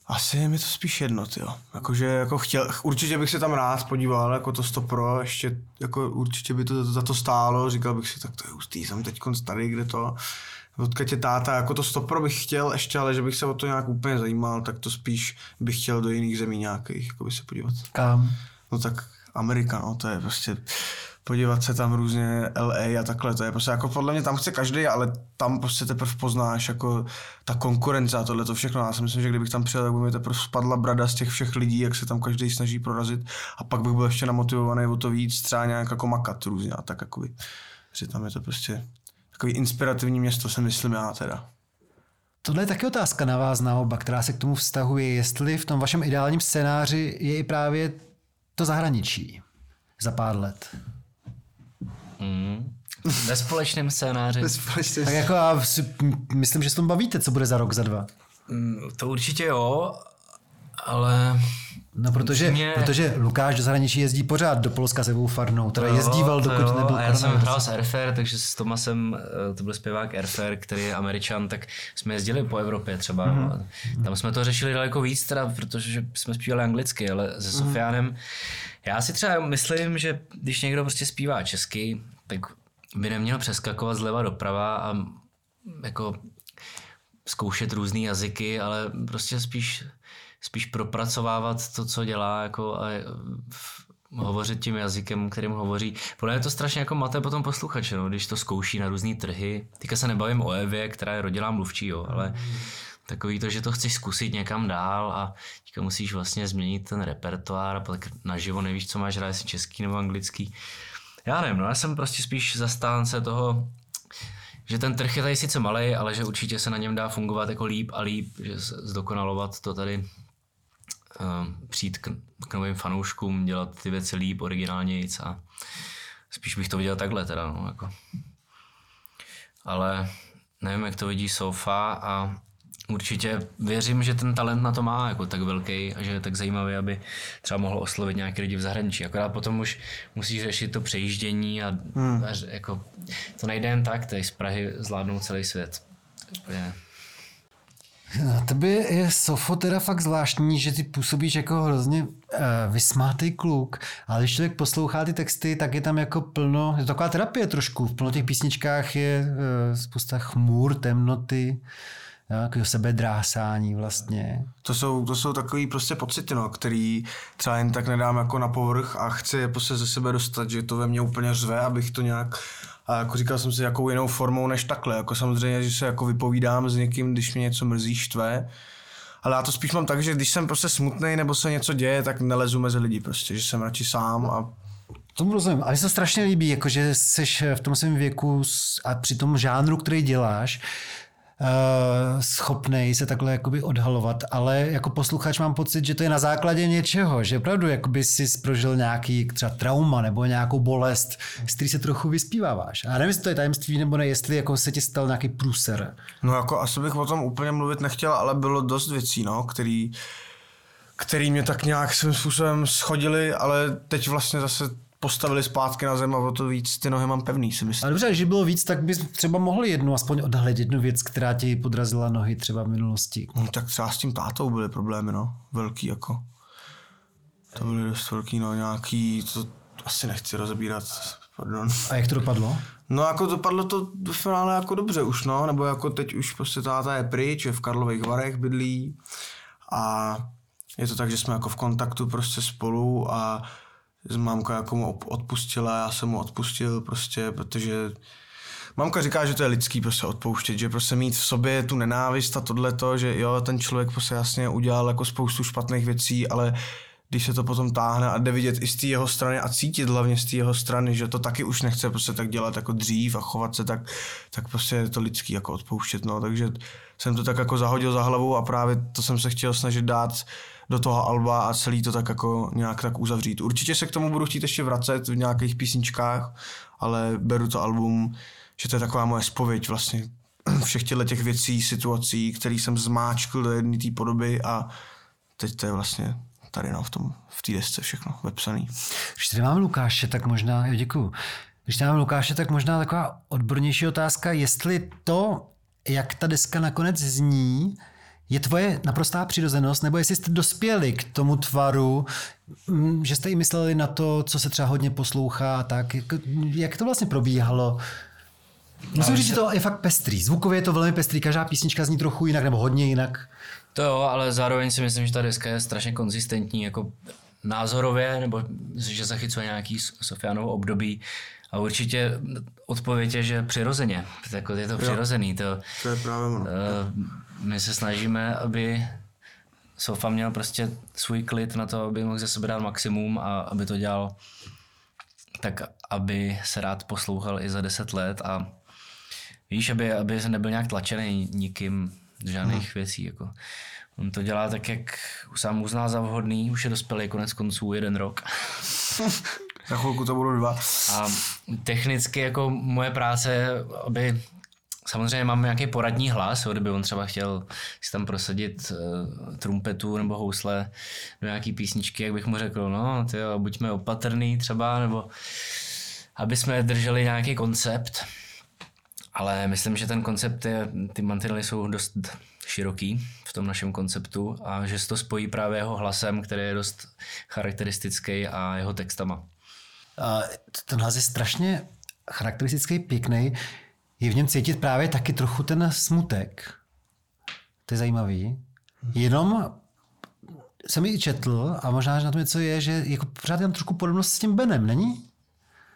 Asi je mi to spíš jedno, jo. Jakože jako chtěl, určitě bych se tam rád podíval, jako to stopro, ještě jako určitě by to za to stálo, říkal bych si, tak to je hustý, jsem teď tady, kde to, odkud je táta, jako to stopro bych chtěl ještě, ale že bych se o to nějak úplně zajímal, tak to spíš bych chtěl do jiných zemí nějakých, jako by se podívat. Kam? No tak Amerika, no, to je prostě podívat se tam různě LA a takhle, to je prostě jako podle mě tam chce každý, ale tam prostě teprve poznáš jako ta konkurence a tohle to všechno. Já si myslím, že kdybych tam přijel, tak by mi teprve spadla brada z těch všech lidí, jak se tam každý snaží prorazit a pak bych byl ještě namotivovaný o to víc, třeba nějak jako makat různě a tak jakoby, že tam je to prostě takový inspirativní město, se myslím já teda. Tohle je taky otázka na vás na oba, která se k tomu vztahuje, jestli v tom vašem ideálním scénáři je i právě to zahraničí za pár let. Mm. Ve společném scénáři. Tak jako já si myslím, že se tom bavíte, co bude za rok, za dva. Mm, To určitě jo, ale No protože, Mě- protože Lukáš do zahraničí jezdí pořád do Polska se svou farnou, teda jezdíval, dokud jo, nebyl A já jsem hrál s Airfare, takže s Tomasem, eh, to byl zpěvák Airfare, který je američan, tak jsme jezdili po Evropě třeba. Mhm. Mm-hmm. Tam jsme to řešili daleko víc, teda, protože jsme zpívali anglicky, ale se Mhm. Sofianem. Já si třeba myslím, že když někdo prostě zpívá česky, tak by neměl přeskakovat zleva doprava a jako zkoušet různé jazyky, ale prostě spíš, spíš propracovávat to, co dělá jako a v- hovořit tím jazykem, kterým hovoří. Podle mě to strašně jako mate potom posluchače, no, když to zkouší na různé trhy. Teďka se nebavím o Evě, která je rodilá mluvčí, jo, ale takový to, že to chceš zkusit někam dál a teďka musíš vlastně změnit ten repertoár a pak naživo nevíš, co máš hrát, jestli český nebo anglický. Já nevím, no já jsem prostě spíš zastánce toho, že ten trh je tady sice malý, ale že určitě se na něm dá fungovat jako líp a líp, že zdokonalovat to tady přijít k, k novým fanouškům, dělat ty věci líp, originálnějc a spíš bych to viděl takhle teda, no, jako. Ale nevím, jak to vidí Sofa a určitě věřím, že ten talent na to má jako tak velký a že je tak zajímavý, aby třeba mohl oslovit nějaké lidi v zahraničí. Akorát potom už musíš řešit to přejíždění a, hmm. a jako, to nejde jen tak, tady z Prahy zvládnout celý svět. Úplně. Na tebe je Sofo teda fakt zvláštní, že ty působíš jako hrozně uh, vysmátý kluk, ale když člověk poslouchá ty texty, tak je tam jako plno, je to taková terapie trošku, v plno těch písničkách je uh, spousta chmůr, temnoty, jako sebedrásání vlastně. To jsou, to jsou takový prostě pocity, no, který třeba jen tak nedám jako na povrch a chci je prostě ze sebe dostat, že to ve mně úplně řve, abych to nějak a jako říkal jsem si, jakou jinou formou než takhle. Jako samozřejmě, že se jako vypovídám s někým, když mě něco mrzí, štve, ale já to spíš mám tak, že když jsem prostě smutný nebo se něco děje, tak nelezu mezi lidi prostě, že jsem radši sám a Tomu rozumím, ale se strašně líbí, jakože jsi v tom svém věku a při tom žánru, který děláš, uh, schopnej se takhle jakoby odhalovat, ale jako posluchač mám pocit, že to je na základě něčeho, že opravdu jakoby jsi prožil nějaký třeba trauma nebo nějakou bolest, z který se trochu vyspíváváš. A nevím, jestli to je tajemství nebo ne, jestli jako se ti stal nějaký průser. No jako asi bych o tom úplně mluvit nechtěl, ale bylo dost věcí, no, který, který mě tak nějak svým způsobem schodili, ale teď vlastně zase postavili zpátky na zem a o to víc ty nohy mám pevný, si myslím. Ale dobře, že bylo víc, tak bys třeba mohl jednu, aspoň odhalit jednu věc, která ti podrazila nohy třeba v minulosti. No, tak třeba s tím tátou byly problémy, no. Velký jako. To byly dost velký, no, nějaký, to asi nechci rozebírat, pardon. A jak to dopadlo? No jako dopadlo to do finále jako dobře už, no, nebo jako teď už prostě táta je pryč, je v Karlových Varech bydlí a je to tak, že jsme jako v kontaktu prostě spolu a mamka jako mu odpustila, já jsem mu odpustil prostě, protože Mamka říká, že to je lidský prostě odpouštět, že prostě mít v sobě tu nenávist a tohleto, že jo, ten člověk prostě jasně udělal jako spoustu špatných věcí, ale když se to potom táhne a jde vidět i z té jeho strany a cítit hlavně z té jeho strany, že to taky už nechce prostě tak dělat jako dřív a chovat se tak, tak prostě je to lidský jako odpouštět, no, takže jsem to tak jako zahodil za hlavu a právě to jsem se chtěl snažit dát do toho alba a celý to tak jako nějak tak uzavřít. Určitě se k tomu budu chtít ještě vracet v nějakých písničkách, ale beru to album, že to je taková moje spověď vlastně všech těchto těch věcí, situací, které jsem zmáčkl do jedné té podoby a teď to je vlastně tady no, v tom, v té desce všechno vepsaný. Když tady máme Lukáše, tak možná, jo, děkuju. Když tady máme Lukáše, tak možná taková odbornější otázka, jestli to, jak ta deska nakonec zní, je tvoje naprostá přirozenost, nebo jestli jste dospěli k tomu tvaru, mm, že jste i mysleli na to, co se třeba hodně poslouchá, tak jak, jak to vlastně probíhalo? Musím říct, že to je fakt pestrý. Zvukově je to velmi pestrý, každá písnička zní trochu jinak nebo hodně jinak. To jo, ale zároveň si myslím, že ta deska je strašně konzistentní, jako názorově, nebo že zachycuje nějaký Sofianovo období. A určitě odpověď je, že přirozeně. Jako je to jo. přirozený. To, to je právě ono. Uh, my se snažíme, aby Sofa měl prostě svůj klid na to, aby mohl ze sebe dát maximum a aby to dělal tak, aby se rád poslouchal i za deset let a víš, aby, aby se nebyl nějak tlačený nikým žádných hmm. věcí. Jako. On to dělá tak, jak sám uzná za vhodný, už je dospělý konec konců jeden rok. Za chvilku to budou dva. A technicky jako moje práce, aby Samozřejmě mám nějaký poradní hlas, jo, kdyby on třeba chtěl si tam prosadit uh, trumpetu nebo housle do nějaký písničky, jak bych mu řekl, no, ty buďme opatrný třeba, nebo aby jsme drželi nějaký koncept. Ale myslím, že ten koncept je, ty mantinely jsou dost široký v tom našem konceptu a že se to spojí právě jeho hlasem, který je dost charakteristický a jeho textama. A ten hlas je strašně charakteristický, pěkný je v něm cítit právě taky trochu ten smutek. To je zajímavý. Jenom jsem ji četl a možná, že na tom něco je, že jako pořád mám trošku podobnost s tím Benem, není?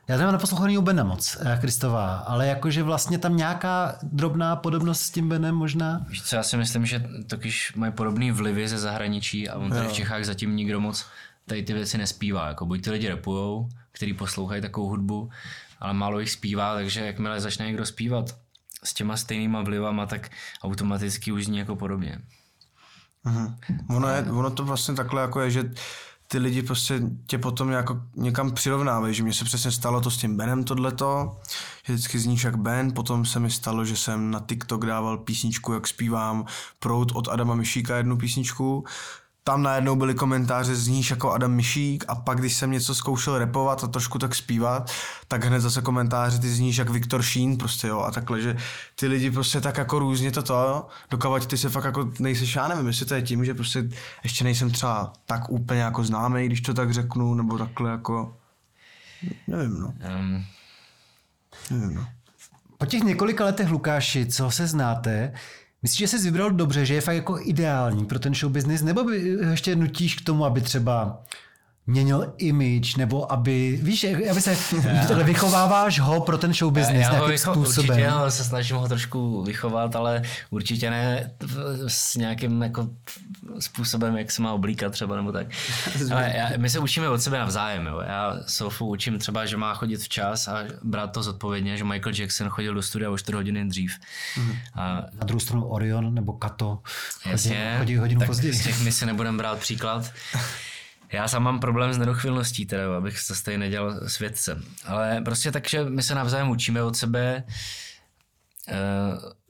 Já tam neposlouchaný u Bena moc, eh, Kristová, ale jakože vlastně tam nějaká drobná podobnost s tím Benem možná. Víš co, já si myslím, že totiž mají podobný vlivy ze zahraničí a on tady v Čechách zatím nikdo moc tady ty věci nespívá. Jako buď ty lidi repujou, který poslouchají takovou hudbu, ale málo jich zpívá, takže jakmile začne někdo zpívat s těma stejnýma vlivama, tak automaticky už zní jako podobně. Mhm. Ono, je, ono to vlastně takhle jako je, že ty lidi prostě tě potom jako někam přirovnávají, že mně se přesně stalo to s tím Benem tohleto, že vždycky zníš jak Ben, potom se mi stalo, že jsem na TikTok dával písničku, jak zpívám Prout od Adama Myšíka jednu písničku, tam najednou byly komentáře zníš jako Adam Mišík a pak když jsem něco zkoušel repovat a trošku tak zpívat, tak hned zase komentáře ty zníš jak Viktor Šín prostě jo a takhle, že ty lidi prostě tak jako různě toto, dokavať ty se fakt jako nejseš, já nevím, jestli to je tím, že prostě ještě nejsem třeba tak úplně jako známý, když to tak řeknu, nebo takhle jako, nevím no. Um. Nevím no. Po těch několika letech Lukáši, co se znáte, Myslíš, že jsi vybral dobře, že je fakt jako ideální pro ten show business, nebo by ještě nutíš k tomu, aby třeba měnil image, nebo aby, víš, aby se, takhle vychováváš ho pro ten show business Já ho nějakým vycho- způsobem. Určitě ho se snažím ho trošku vychovat, ale určitě ne s nějakým jako způsobem, jak se má oblíkat třeba nebo tak. Ale já, my se učíme od sebe navzájem. Jo. Já Sofu učím třeba, že má chodit včas a brát to zodpovědně, že Michael Jackson chodil do studia o 4 hodiny dřív. A Na druhou stranu Orion nebo Kato chodí, Jasně, chodí hodinu tak později. z těch my si nebudeme brát příklad. Já sám mám problém s nedochvilností, teda, abych se stejně nedělal světce. Ale prostě tak, že my se navzájem učíme od sebe. Eh,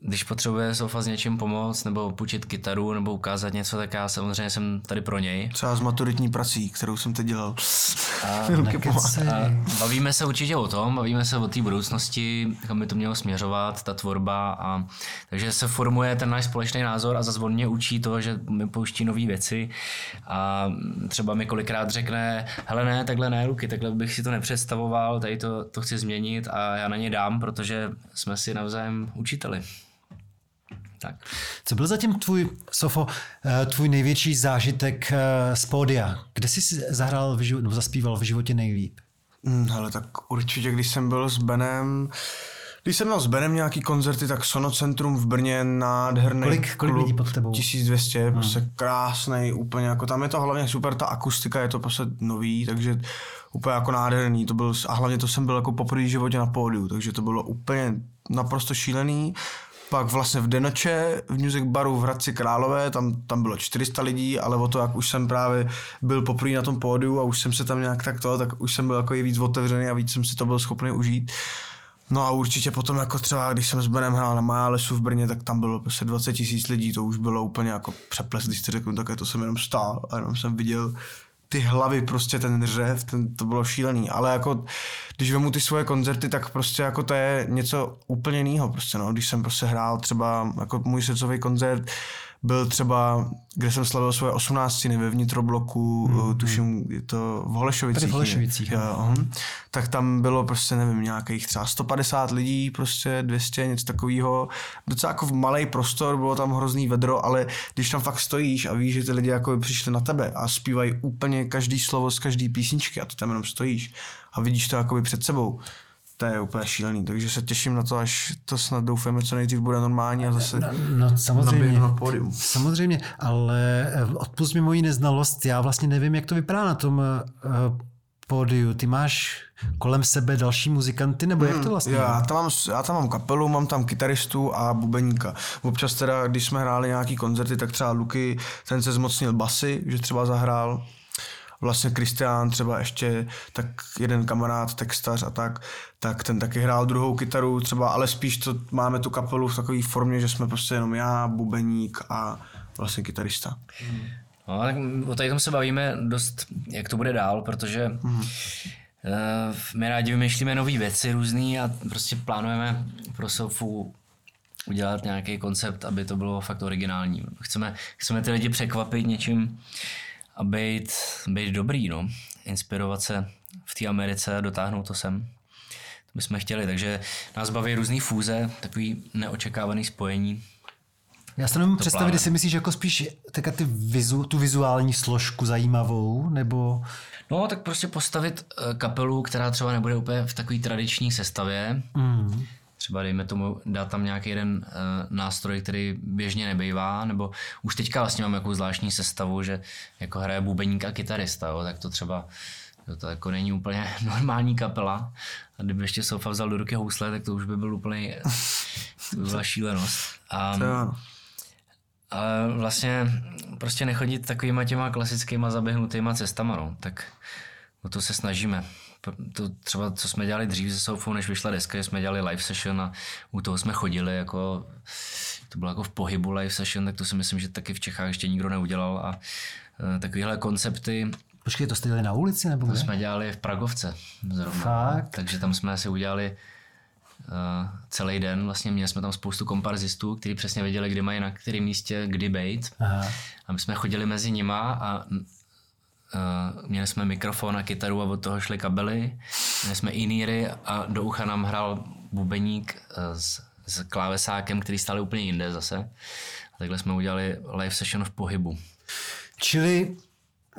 Když potřebuje Sofa s něčím pomoct, nebo půjčit kytaru, nebo ukázat něco, tak já samozřejmě jsem tady pro něj. Třeba s maturitní prací, kterou jsem teď dělal. A, a bavíme se určitě o tom, bavíme se o té budoucnosti, kam by to mělo směřovat, ta tvorba. A, takže se formuje ten náš společný názor a zase on mě učí to, že mi pouští nové věci a třeba mi kolikrát řekne, hele ne, takhle ne, Luky, takhle bych si to nepředstavoval, tady to, to chci změnit a já na ně dám, protože jsme si navzájem učiteli. Tak. Co byl zatím tvůj, Sofo, eh, tvůj největší zážitek eh, z pódia? Kde jsi si zahrál, v životě, nebo zaspíval v životě nejlíp? Hmm, hele, tak určitě, když jsem byl s Benem, když jsem měl s Benem nějaký koncerty, tak Sonocentrum v Brně, nádherný Kolik- kolik klub, lidí pod tebou? 1200, hmm. prostě krásný, úplně jako tam je to hlavně super, ta akustika je to prostě nový, takže úplně jako nádherný, to byl, a hlavně to jsem byl jako poprvé v životě na pódiu, takže to bylo úplně naprosto šílený. Pak vlastně v Denoče, v Music Baru v Hradci Králové, tam, tam bylo 400 lidí, ale o to, jak už jsem právě byl poprvé na tom pódiu a už jsem se tam nějak tak to, tak už jsem byl jako i víc otevřený a víc jsem si to byl schopný užít. No a určitě potom jako třeba, když jsem s Benem hrál na Málesu v Brně, tak tam bylo prostě 20 tisíc lidí, to už bylo úplně jako přeples, když si řeknu, tak to jsem jenom stál a jenom jsem viděl ty hlavy, prostě ten řev, ten, to bylo šílený, ale jako když vemu ty svoje koncerty, tak prostě jako to je něco úplně jiného prostě no, když jsem prostě hrál třeba jako můj srdcový koncert, byl třeba, kde jsem slavil svoje 18. ve vnitrobloku, mm, tuším, je to v Holešovicích. Tady v Holešovicích, Jo, aha. tak tam bylo prostě, nevím, nějakých třeba 150 lidí, prostě 200, něco takového. Docela jako v malý prostor, bylo tam hrozný vedro, ale když tam fakt stojíš a víš, že ty lidi jako by přišli na tebe a zpívají úplně každý slovo z každé písničky a ty tam jenom stojíš a vidíš to jakoby před sebou, to je úplně šílený, takže se těším na to, až to snad doufáme, co nejdřív bude normální a zase No samozřejmě. naběhnu na pódium. Samozřejmě, ale eh, odpust mi moji neznalost, já vlastně nevím, jak to vypadá na tom uh, pódiu. Ty máš kolem sebe další muzikanty, nebo jak to vlastně? Já tam, mám, já tam mám kapelu, mám tam kytaristu a bubeníka. Občas teda, když jsme hráli nějaký koncerty, tak třeba Luky, ten se zmocnil basy, že třeba zahrál. Vlastně Kristián třeba ještě, tak jeden kamarád, textař a tak, tak ten taky hrál druhou kytaru třeba, ale spíš to máme tu kapelu v takové formě, že jsme prostě jenom já, bubeník a vlastně kytarista. No, tak o tady tom se bavíme dost, jak to bude dál, protože mm. my rádi vymýšlíme nové věci různý a prostě plánujeme pro Sofu udělat nějaký koncept, aby to bylo fakt originální. Chceme, chceme ty lidi překvapit něčím a být, být dobrý, no. Inspirovat se v té Americe a dotáhnout to sem. To bychom chtěli, takže nás baví různý fúze, takový neočekávaný spojení. Já se nemůžu představit, jestli myslíš jako spíš ty vizu, tu vizuální složku zajímavou, nebo... No, tak prostě postavit eh, kapelu, která třeba nebude úplně v takové tradiční sestavě. Mm. Třeba dejme tomu, dát tam nějaký jeden uh, nástroj, který běžně nebejvá, nebo už teďka vlastně mám jakou zvláštní sestavu, že jako hraje bubeník a kytarista, jo, tak to třeba to, to jako není úplně normální kapela. A kdyby ještě Sofa vzal do ruky housle, tak to už by byl úplně by byla šílenost. A, jo, ale vlastně prostě nechodit takovýma těma klasickýma zaběhnutýma cestama, no. tak o to se snažíme. To třeba, co jsme dělali dřív se Sofou, než vyšla deska, jsme dělali live session a u toho jsme chodili jako, to bylo jako v pohybu live session, tak to si myslím, že taky v Čechách ještě nikdo neudělal a e, takovéhle koncepty Počkej, to jste dělali na ulici, nebo to kde? jsme dělali v Pragovce zrovna. Fakt? Takže tam jsme si udělali uh, celý den. Vlastně měli jsme tam spoustu komparzistů, kteří přesně věděli, kdy mají na kterém místě kdy být. Aha. A my jsme chodili mezi nima a uh, měli jsme mikrofon a kytaru a od toho šly kabely. Měli jsme iníry a do ucha nám hrál bubeník uh, z s klávesákem, který stále úplně jinde zase. A takhle jsme udělali live session v pohybu. Čili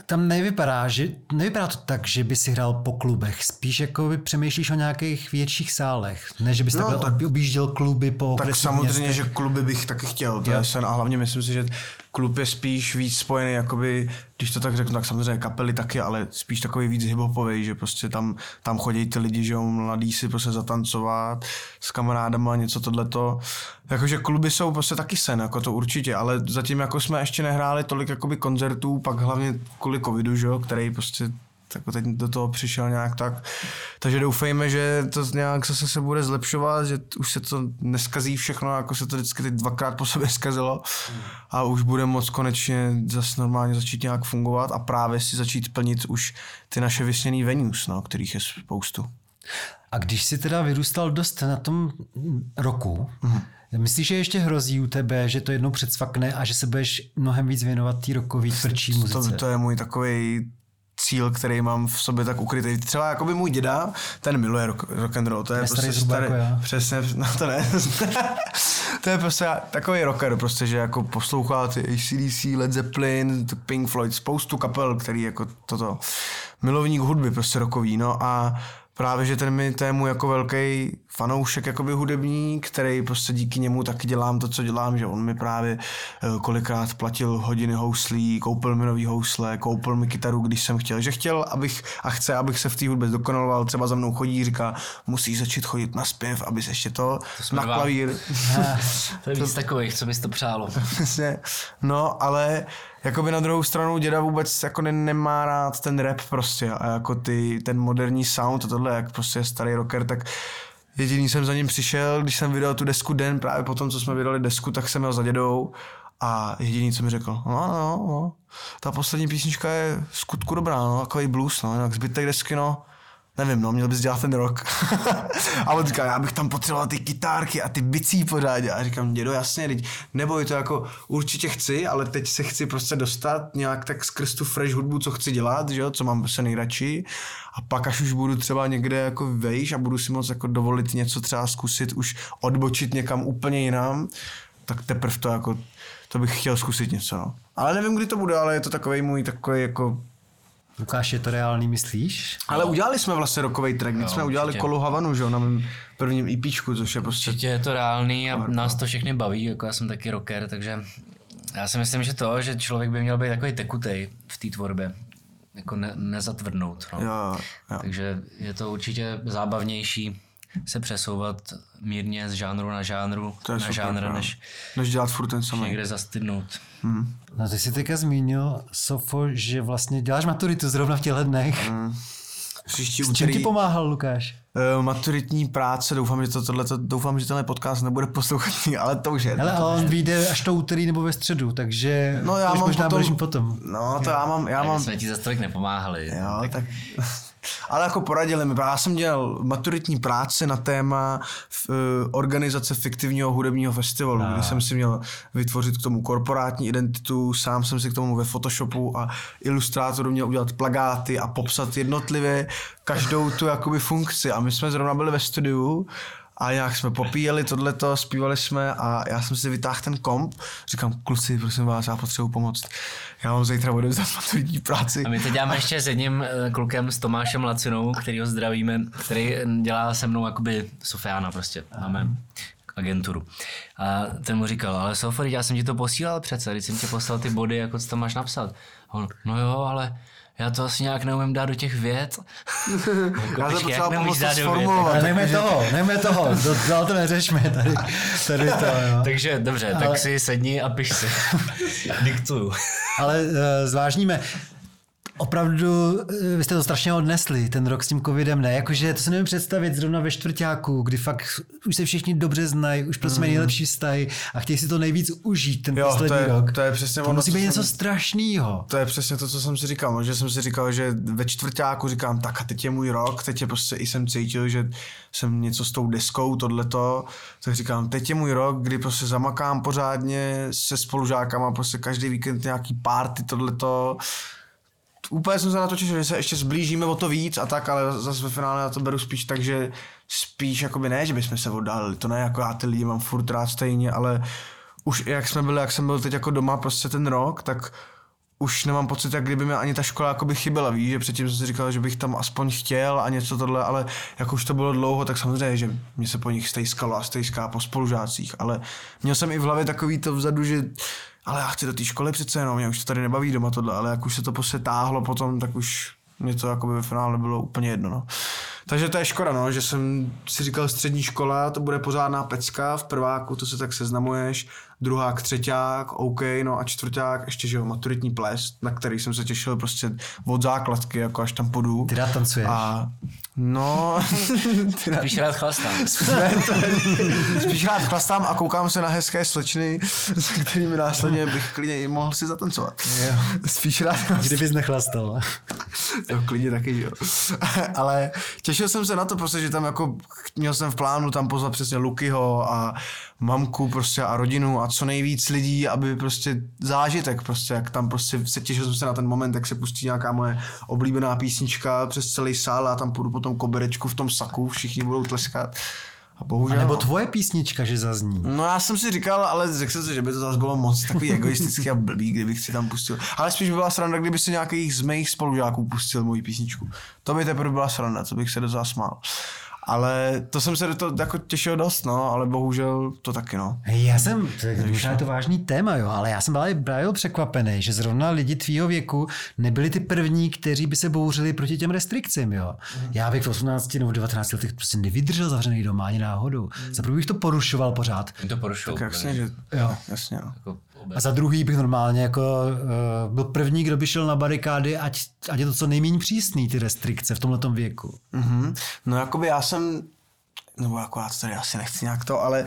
tam nevypadá, že, nevypadá to tak, že by si hrál po klubech. Spíš jako by přemýšlíš o nějakých větších sálech. Ne, že bys No, takhle tak- objížděl kluby po Tak samozřejmě, městech. že kluby bych taky chtěl, to je sen a hlavně myslím si, že klub je spíš víc spojený, jakoby, když to tak řeknu, tak samozřejmě kapely taky, ale spíš takový víc hiphopový, že prostě tam, tam chodí ty lidi, že jo, mladí si prostě zatancovat s kamarádama, něco tohleto. Jakože kluby jsou prostě taky sen, jako to určitě, ale zatím jako jsme ještě nehráli tolik jakoby koncertů, pak hlavně kvůli covidu, že jo, který prostě tak teď do toho přišel nějak tak. Takže doufejme, že to nějak zase se bude zlepšovat, že už se to neskazí všechno, jako se to vždycky teď dvakrát po sobě zkazilo a už bude moc konečně zase normálně začít nějak fungovat a právě si začít plnit už ty naše vysněný venues, no, kterých je spoustu. A když jsi teda vyrůstal dost na tom roku, Mhm. myslíš, že ještě hrozí u tebe, že to jednou předsvakne a že se budeš mnohem víc věnovat té rokový tvrdší muzice? To, to je můj takový cíl, který mám v sobě tak ukrytý. Třeba jakoby můj děda, ten miluje rock, rock and roll, to je, Je prostě starý, jako já. přesně, no to ne, to je prostě takový rocker, prostě, že jako poslouchá ty ACDC, Led Zeppelin, Pink Floyd, spoustu kapel, který jako toto, milovník hudby, prostě rokový, no a právě, že ten mi, to je můj jako velký fanoušek, jakoby hudební, který prostě díky němu taky dělám to, co dělám, že on mi právě eh, kolikrát platil hodiny houslí, koupil mi nový housle, koupil mi kytaru, když jsem chtěl, že chtěl, abych a chce, abych se v té hudbě zdokonaloval, třeba za mnou chodí, říká, musíš začít chodit na zpěv, abys ještě to, jsme na klavír. To je víc takových, co bys to přálo. No, ale jakoby na druhou stranu děda vůbec jako ne, nemá rád ten rap prostě a jako ty, ten moderní sound a tohle, jak prostě je starý rocker, tak jediný jsem za ním přišel, když jsem vydal tu desku den, právě po tom, co jsme vydali desku, tak jsem jel za dědou a jediný, co mi řekl, no, no, no, ta poslední písnička je skutku dobrá, no, takový blues, no, jinak zbytek desky, no, nevím, no, měl bys dělat ten rok. a on říká, já bych tam potřeboval ty kytárky a ty bicí pořádně. A říkám, dědo, jasně, teď neboj, to jako určitě chci, ale teď se chci prostě dostat nějak tak skrz tu fresh hudbu, co chci dělat, že jo, co mám se nejradši. A pak, až už budu třeba někde jako vejš a budu si moc jako dovolit něco třeba zkusit, už odbočit někam úplně jinam, tak teprve to jako, to bych chtěl zkusit něco, no. Ale nevím, kdy to bude, ale je to takový můj takový jako Lukáš, je to reálný, myslíš? ale udělali jsme vlastně rokový track, když Jo, jsme udělali určitě. Kolu Havanu, že jo, na mém prvním EPčku, což je prostě... Určitě je to reálný a nás to všechny baví, jako já jsem taky rocker, takže já si myslím, že to, že člověk by měl být takový tekutej v té tvorbě, jako ne, nezatvrdnout. No. Jo, jo. Takže je to určitě zábavnější se přesouvat mírně z žánru na žánru, To je na super, žánr, no. než Než dělat furt ten samý. někde zastydnout. No ty jsi teďka zmínil, Sofo, že vlastně děláš maturitu zrovna v těchto dnech. Příští S čím úterý ti pomáhal Lukáš? uh, maturitní práce, doufám, že to, tohleto, doufám, že tenhle podcast nebude poslouchat, ale to už je. Hele, ale on vyjde až to úterý nebo ve středu, takže no já mám možná potom, potom. No to já mám, já Tak mám, jsme ti za tolik nepomáhali. Jo, tak... Ale jako poradili mi, já jsem dělal maturitní práci na téma uh, organizace fiktivního hudebního festivalu, kdy jsem si měl vytvořit k tomu korporátní identitu, sám jsem si k tomu ve Photoshopu a ilustrátoru měl udělat plagáty a popsat jednotlivě každou tu jakoby funkci. A my jsme zrovna byli ve studiu a nějak jsme popíjeli tohleto, zpívali jsme a já jsem si vytáhl ten komp, říkám, kluci, prosím vás, já potřebuji pomoct. Já mám zítra odevzdat maturitní práci. A my to děláme ještě s jedním eh, klukem, s Tomášem Lacinou, který ho zdravíme, který dělá se mnou jakoby Sofiana prostě. Máme agenturu. A ten mu říkal, ale Sofori, já jsem ti to posílal přece, když jsem ti poslal ty body, jako co tam máš napsat. A on, no jo, ale já to asi nějak neumím dát do těch jako, Já pomoct to dát do vět? sformulovat. Ale nejme toho, nejme toho, to, dál to neřešme tady, tady to, jo. Takže dobře, tak si sedni a piš si. Diktuju. Ale uh, zvážníme, opravdu eh, vy jste to strašně odnesli, ten rok s tím covidem, ne? Jakože to se nevím představit zrovna ve čtvrtáku, kdy fakt už se všichni dobře znají, už prostě mají nejlepší vztahy a chtějí si to nejvíc užít, ten Jo, to poslední je- rok. to je přesně to ono, musí být jsem- něco strašného. To je přesně to, co jsem si říkal, no, že jsem si říkal, že ve čtvrtáku říkám, tak a teď je můj rok, teď je prostě i jsem cítil, že jsem něco s tou deskou, tohleto, tak říkám, teď je můj rok, kdy prostě zamakám pořádně se spolužákama, prostě každý víkend nějaký party, tohleto, úplně jsem se na to těšil, že se ještě zblížíme o to víc a tak, ale zase ve finále na to beru spíš tak, že spíš jakoby ne, že bychom se oddálili, to ne, jako já ty lidi mám furt rád stejně, ale už jak jsme byli, jak jsem byl teď jako doma prostě ten rok, tak už nemám pocit, jak kdyby mi ani ta škola jakoby chyběla, víš, že předtím jsem si říkal, že bych tam aspoň chtěl a něco tohle, ale jak už to bylo dlouho, tak samozřejmě, že mě se po nich stejskalo a stejská po spolužácích, ale měl jsem i v hlavě takový to vzadu, že ale já chci do té školy přece jenom, mě už to tady nebaví doma tohle, ale jak už se to prostě táhlo potom, tak už mě to jako ve finále bylo úplně jedno. No. Takže to je škoda, no, že jsem si říkal střední škola, to bude pořádná pecka, v prváku to se tak seznamuješ, druhák, třeťák, OK, no a čtvrták, ještě, že jo, maturitní ples, na který jsem se těšil prostě od základky, jako až tam podu. Ty rád tancuješ. A no, Spíš rád chlastám. spíš rád chlastám a koukám se na hezké slečny, s kterými následně bych klidně i mohl si zatancovat. Jo. Spíš rád Kdybys nechlastal. Jo, klidně taky, jo. Ale těšil jsem se na to prostě, že tam jako měl jsem v plánu tam pozvat přesně Lukyho a mamku prostě a rodinu a co nejvíc lidí, aby prostě zážitek prostě, jak tam prostě se těšil jsem se na ten moment, jak se pustí nějaká moje oblíbená písnička přes celý sál a tam půjdu po tom koberečku v tom saku, všichni budou tleskat. A bohužel, A nebo no. tvoje písnička, že zazní. No já jsem si říkal, ale řekl jsem si, že by to zase bylo moc takový egoistický a blbý, kdybych si tam pustil. Ale spíš by byla sranda, kdyby si nějaký z mých spolužáků pustil moji písničku. To by teprve byla sranda, co bych se do zasmál. Ale to jsem se do toho jako těšil dost, no, ale bohužel to taky, no. Hej, Já jsem, to je- možná je to vážný téma, jo, ale já jsem byl právě překvapený, že zrovna lidi tvýho věku nebyli ty první, kteří by se bouřili proti těm restrikcím, jo. Já bych v 18 nebo 19 letech prostě nevydržel zavřený doma ani náhodou. Za prvý bych to porušoval pořád. To porušil. Tak jasně, že... Jo. Jasně, no. Jako A za druhý bych normálně jako uh, byl první, kdo by šel na barikády, ať, ať je to co nejméně přísný, ty restrikce v tomhletom věku. Mhm. No jakoby já jsem, nebo jako já to tady asi nechci nějak to, ale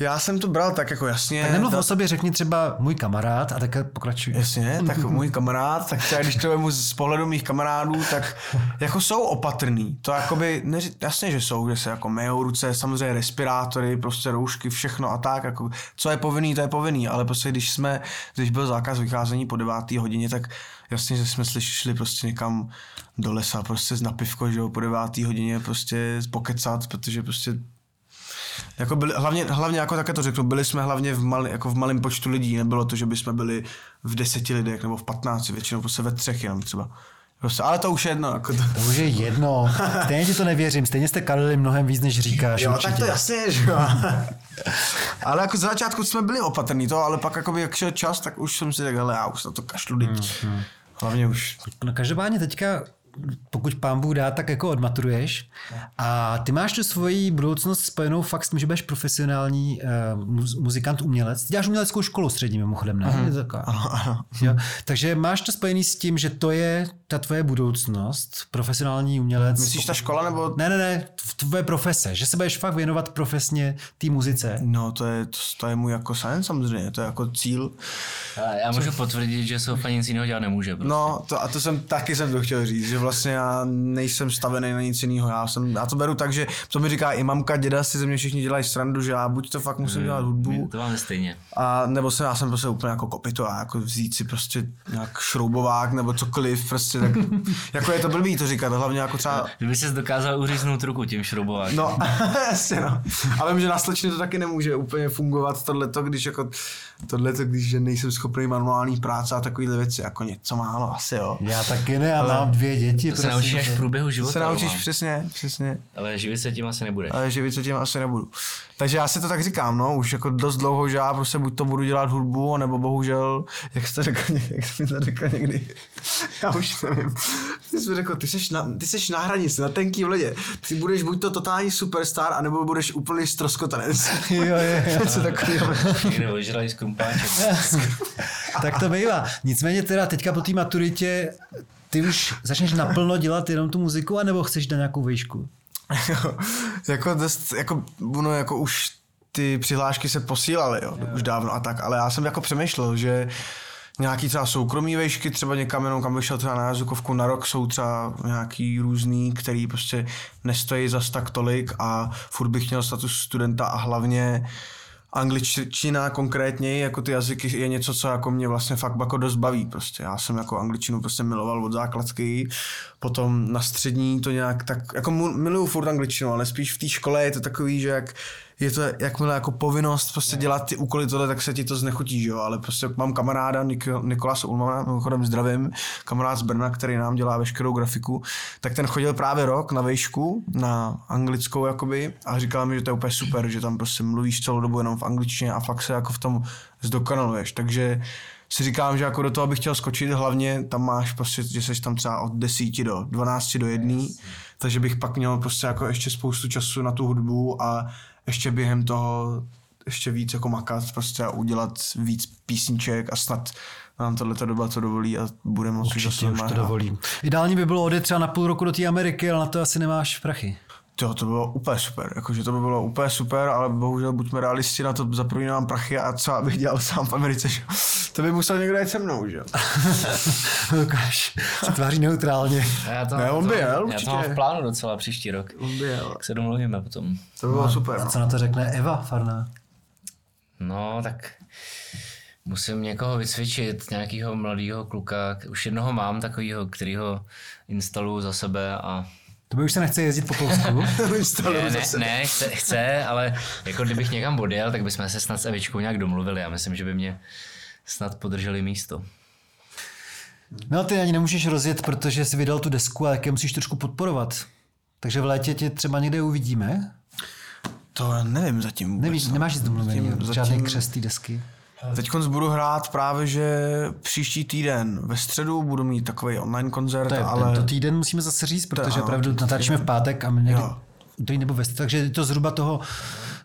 já jsem to bral tak jako jasně. Tak nemluv ta- o sobě, řekni třeba můj kamarád a tak pokračuj. Jasně, tak můj kamarád, tak třeba když to vemu z pohledu mých kamarádů, tak jako jsou opatrný. To jakoby, neři, jasně, že jsou, že se jako myjou ruce, samozřejmě respirátory, prostě roušky, všechno a tak, jako, co je povinný, to je povinný, ale prostě když jsme, když byl zákaz vycházení po 9. hodině, tak jasně, že jsme slyš- šli prostě někam do lesa, prostě na pivko, že jo, po 9. hodině prostě pokecat, protože prostě jako byli, hlavně, hlavně jako také to řeknu, byli jsme hlavně v, mal, jako v malém počtu lidí, nebylo to, že bychom byli v deseti lidech nebo v patnácti, většinou prostě ve třech jenom třeba. Prostě, ale to už je jedno. Jako to, To už je jedno. Stejně ti to nevěřím. Stejně jste kalili mnohem víc, než říkáš. jo, určitě. tak to jasně je, že jo. ale jako z začátku jsme byli opatrní, to, ale pak jako jak šel čas, tak už jsem si řekl, hele, já už na to kašlu, teď. Hlavně už. No každopádně teďka, pokud pán Bůh dá, tak jako odmaturuješ a ty máš tu svoji budoucnost spojenou fakt s tím, že budeš profesionální uh, muz, muzikant, umělec. Ty děláš uměleckou školu střední mimochodem, ne? Je taková. Ano, ano. Jo. Takže máš to spojený s tím, že to je ta tvoje budoucnost, profesionální umělec. Myslíš ta škola nebo... Ne, ne, ne, tvoje profese, že se budeš fakt věnovat profesně té muzice. No, to je, to, to je můj jako sen samozřejmě, to je jako cíl. A já můžu potvrdit, že Sofa nic jiného dělat nemůže. Prostě. No, to, a to jsem taky jsem to chtěl říct, že vlastně já nejsem stavený na nic jiného. Já, jsem, já to beru tak, že to mi říká i mamka, děda si ze mě všichni dělají srandu, že já buď to fakt musím dělat hudbu, To máme stejně. a nebo jsem, já jsem prostě úplně jako kopito a jako vzít si prostě nějak šroubovák nebo cokoliv, prostě tak, jako je to blbý to říkat, hlavně jako třeba Kdyby ses dokázal uříznout ruku tím šroubovákem. No, jasně no. Ale vím, že na slečně to taky nemůže úplně fungovat tohleto, když jako tohleto, když že nejsem schopný manuální práce a takovýhle věci, jako něco málo asi jo. Já taky ne, já mám dvě děti. To se naučíš až v průběhu To života. se naučíš Roman. přesně, přesně. Ale živit se tím asi nebude. Ale živit se tím asi nebudu. Takže já si to tak říkám, no, už jako dost dlouho, že já prostě buď to budu dělat hudbu, nebo bohužel, jak jste řekl, jak jsi mi to řekl někdy, já už nevím. Ty jsi řekl, ty jsi na, ty jsi na hranici, na tenký ledě. Ty budeš buď to totální superstar, anebo budeš úplný stroskotanec. Jo, jo, jo. Něco takového. Někde ožrali z krumpáček. tak to bývá. Nicméně teda teďka po té maturitě ty už začneš naplno dělat jenom tu muziku, anebo chceš na nějakou výšku? jako dost, jako, no, jako už ty přihlášky se posílaly, jo, už dávno a tak, ale já jsem jako přemýšlel, že nějaký třeba soukromý vejšky, třeba někam jenom, kam bych šel třeba na jazykovku na rok, jsou třeba nějaký různý, který prostě nestojí zas tak tolik a furt bych měl status studenta a hlavně angličtina konkrétně, jako ty jazyky je něco, co jako mě vlastně fakt jako dost baví prostě. Já jsem jako angličtinu prostě miloval od základky, potom na střední to nějak tak, jako miluju furt angličtinu, ale spíš v té škole je to takový, že jak je to jakmile jako povinnost prostě dělat ty úkoly tohle, tak se ti to znechutí, jo, ale prostě mám kamaráda Nik- Nikolas Ulmana, mimochodem zdravím, kamarád z Brna, který nám dělá veškerou grafiku, tak ten chodil právě rok na vejšku, na anglickou jakoby a říkal mi, že to je úplně super, že tam prostě mluvíš celou dobu jenom v angličtině a fakt se jako v tom zdokonaluješ, takže si říkám, že jako do toho bych chtěl skočit, hlavně tam máš prostě, že jsi tam třeba od 10 do 12 do 1, takže bych pak měl prostě jako ještě spoustu času na tu hudbu a ještě během toho ještě víc jako makat prostě a udělat víc písniček a snad nám tohle doba to dovolí a bude moci Určitě už to dovolí. Ideální by bylo odjet třeba na půl roku do té Ameriky, ale na to asi nemáš prachy. Jo, to bylo úplně super, jakože to by bylo úplně super, ale bohužel buďme realisti, na to za první nemám prachy a co abych dělal sám v Americe, že? to by musel někdo jít se mnou, že Lukáš se tváří neutrálně. Já to, ne, on by jel, Já to mám v plánu docela příští rok. On by jel. Tak se domluvíme potom. To by bylo no, super. A No. co na to řekne Eva Farná? No, tak musím někoho vycvičit, nějakého mladého kluka. Už jednoho mám takového, kterýho instaluju za sebe a To by už se nechce jezdit po Polsku. ne, ne, ne chce, chce, ale jako kdybych někam odjel, tak bychom se snad s Evičkou nějak domluvili. Já myslím, že by mě snad podrželi místo. No ty ani nemůžeš rozjet, protože jsi vydal tu desku a jaké musíš trošku podporovat. Takže v létě tě třeba někde uvidíme. To nevím zatím vůbec. Nevíš, nemáš nic domluvený, Zatím- žádný té desky. Teď budu hrát právě, že příští týden ve středu budu mít takový online koncert, To je ale... tento týden musíme zase říct, protože opravdu natáčíme v pátek a my někdy, Jo. to nebo ve takže je to zhruba toho,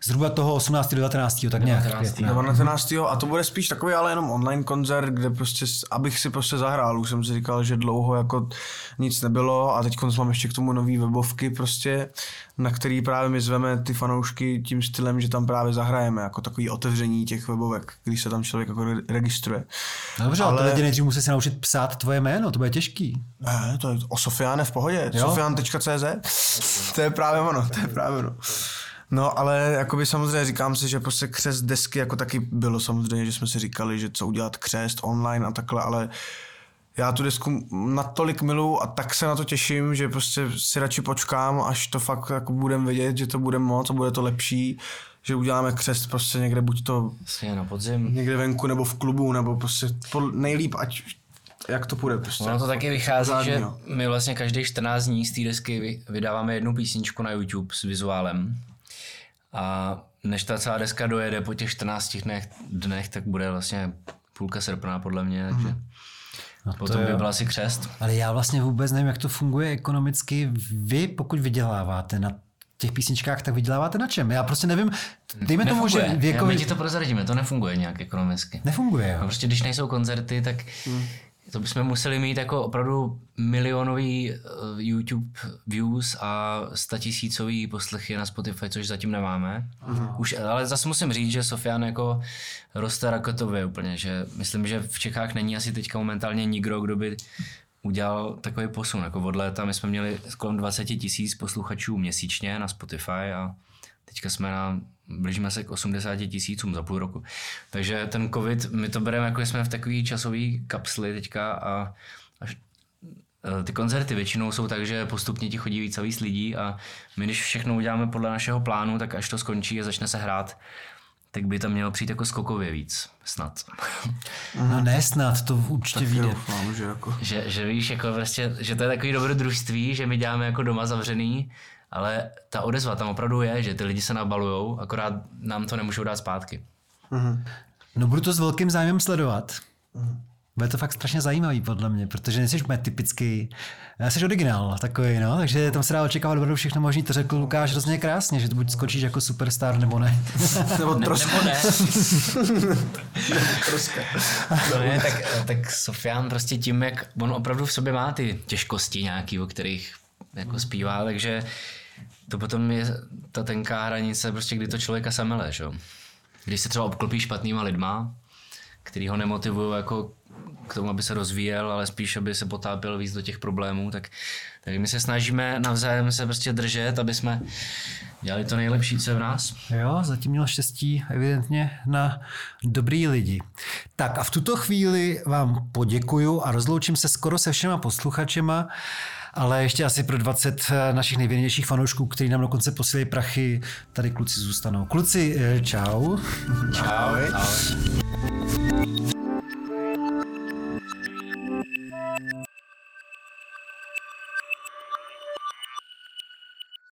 zhruba toho 18. 19. tak nějak. 19.. května. Nebo na 11. a to bude spíš takový ale jenom online koncert, kde prostě, abych si prostě zahrál. Už jsem si říkal, že dlouho jako nic nebylo a teď mám ještě k tomu nový webovky prostě, na který právě my zveme ty fanoušky tím stylem, že tam právě zahrajeme, jako takový otevření těch webovek, když se tam člověk jako re- registruje. Dobře, ale, Ale- lidi nejdřív musí se naučit psát tvoje jméno, to bude těžký. Ne, to je o Sofiane v pohodě. Sofian.cz To je právě ono, to je právě ono. No, ale jakoby samozřejmě říkám si, že prostě křest desky jako taky bylo samozřejmě, že jsme si říkali, že co udělat křest online a takhle, ale já tu desku natolik miluju a tak se na to těším, že prostě si radši počkám, až to fakt jako budem vědět, že to bude moc a bude to lepší, že uděláme křest prostě někde, buď to Vlastně na podzim. někde venku nebo v klubu, nebo prostě nejlíp, ať jak to půjde prostě. Ono to taky vychází, Pořádně, že jo. my vlastně každý 14 dní z té desky vy- vydáváme jednu písničku na YouTube s vizuálem. A než ta celá deska dojede po těch 14 dnech, dnech tak bude vlastně půlka srpna podle mě, takže No to potom by byl asi křest. Ale já vlastně vůbec nevím, jak to funguje ekonomicky. Vy, pokud vyděláváte na těch písničkách, tak vyděláváte na čem? Já prostě nevím. Dejme tomu, že Nefunguje. Věkově... My ti to prozradíme, to nefunguje nějak ekonomicky. Nefunguje, No jo. prostě když nejsou koncerty, tak to bychom museli mít jako opravdu milionový eh, YouTube views a statisícový poslechy na Spotify, což zatím nemáme. Už, ale zase musím říct, že Sofian jako roste raketově úplně, že myslím, že v Čechách není asi teďka momentálně nikdo, kdo by udělal takový posun. Jako od léta my jsme měli kolem 20 tisíc posluchačů měsíčně na Spotify a teďka jsme na, blížíme se k 80 tisícům za půl roku. Takže ten covid, my to bereme jako, že jsme v takové časové kapsli teďka a až, eh, ty koncerty většinou jsou tak, že postupně ti chodí víc a víc lidí a my když všechno uděláme podle našeho plánu, tak až to skončí a začne se hrát, tak by tam mělo přijít jako skokově víc, snad. No ne snad, to určitě Tak vyjde. doufám, že jako... Že, že víš, jako prostě, že to je takový dobrodružství, že my děláme jako doma zavřený, ale ta odezva tam opravdu je, že ty lidi se nabalujou, akorát nám to nemůžou dát zpátky. No budu to s velkým zájmem sledovat. Bude to fakt strašně zajímavý podle mě, protože nejsi úplně typický, jsi originál takový, no, takže tam se dá očekávat opravdu všechno možný, to řekl Lukáš hrozně krásně, že to buď skočíš jako superstar nebo ne. Nebo Ne, trošku. nebo ne. no ne, tak, tak Sofian prostě tím, jak on opravdu v sobě má ty těžkosti nějaký, o kterých jako zpívá, takže to potom je ta tenká hranice, prostě kdy to člověka semele, že. Když se třeba obklopí špatnýma lidma, který ho nemotivují jako k tomu, aby se rozvíjel, ale spíš, aby se potápěl víc do těch problémů, tak, tak my se snažíme navzájem se prostě držet, aby jsme dělali to nejlepší, co je v nás. Jo, zatím měl štěstí evidentně na dobrý lidi. Tak a v tuto chvíli vám poděkuju a rozloučím se skoro se všema posluchačema, ale ještě asi pro 20 eh, našich nejvěrnějších fanoušků, kteří nám dokonce posílají prachy, tady kluci zůstanou. Kluci, eh, čau. Čau. čau. čau.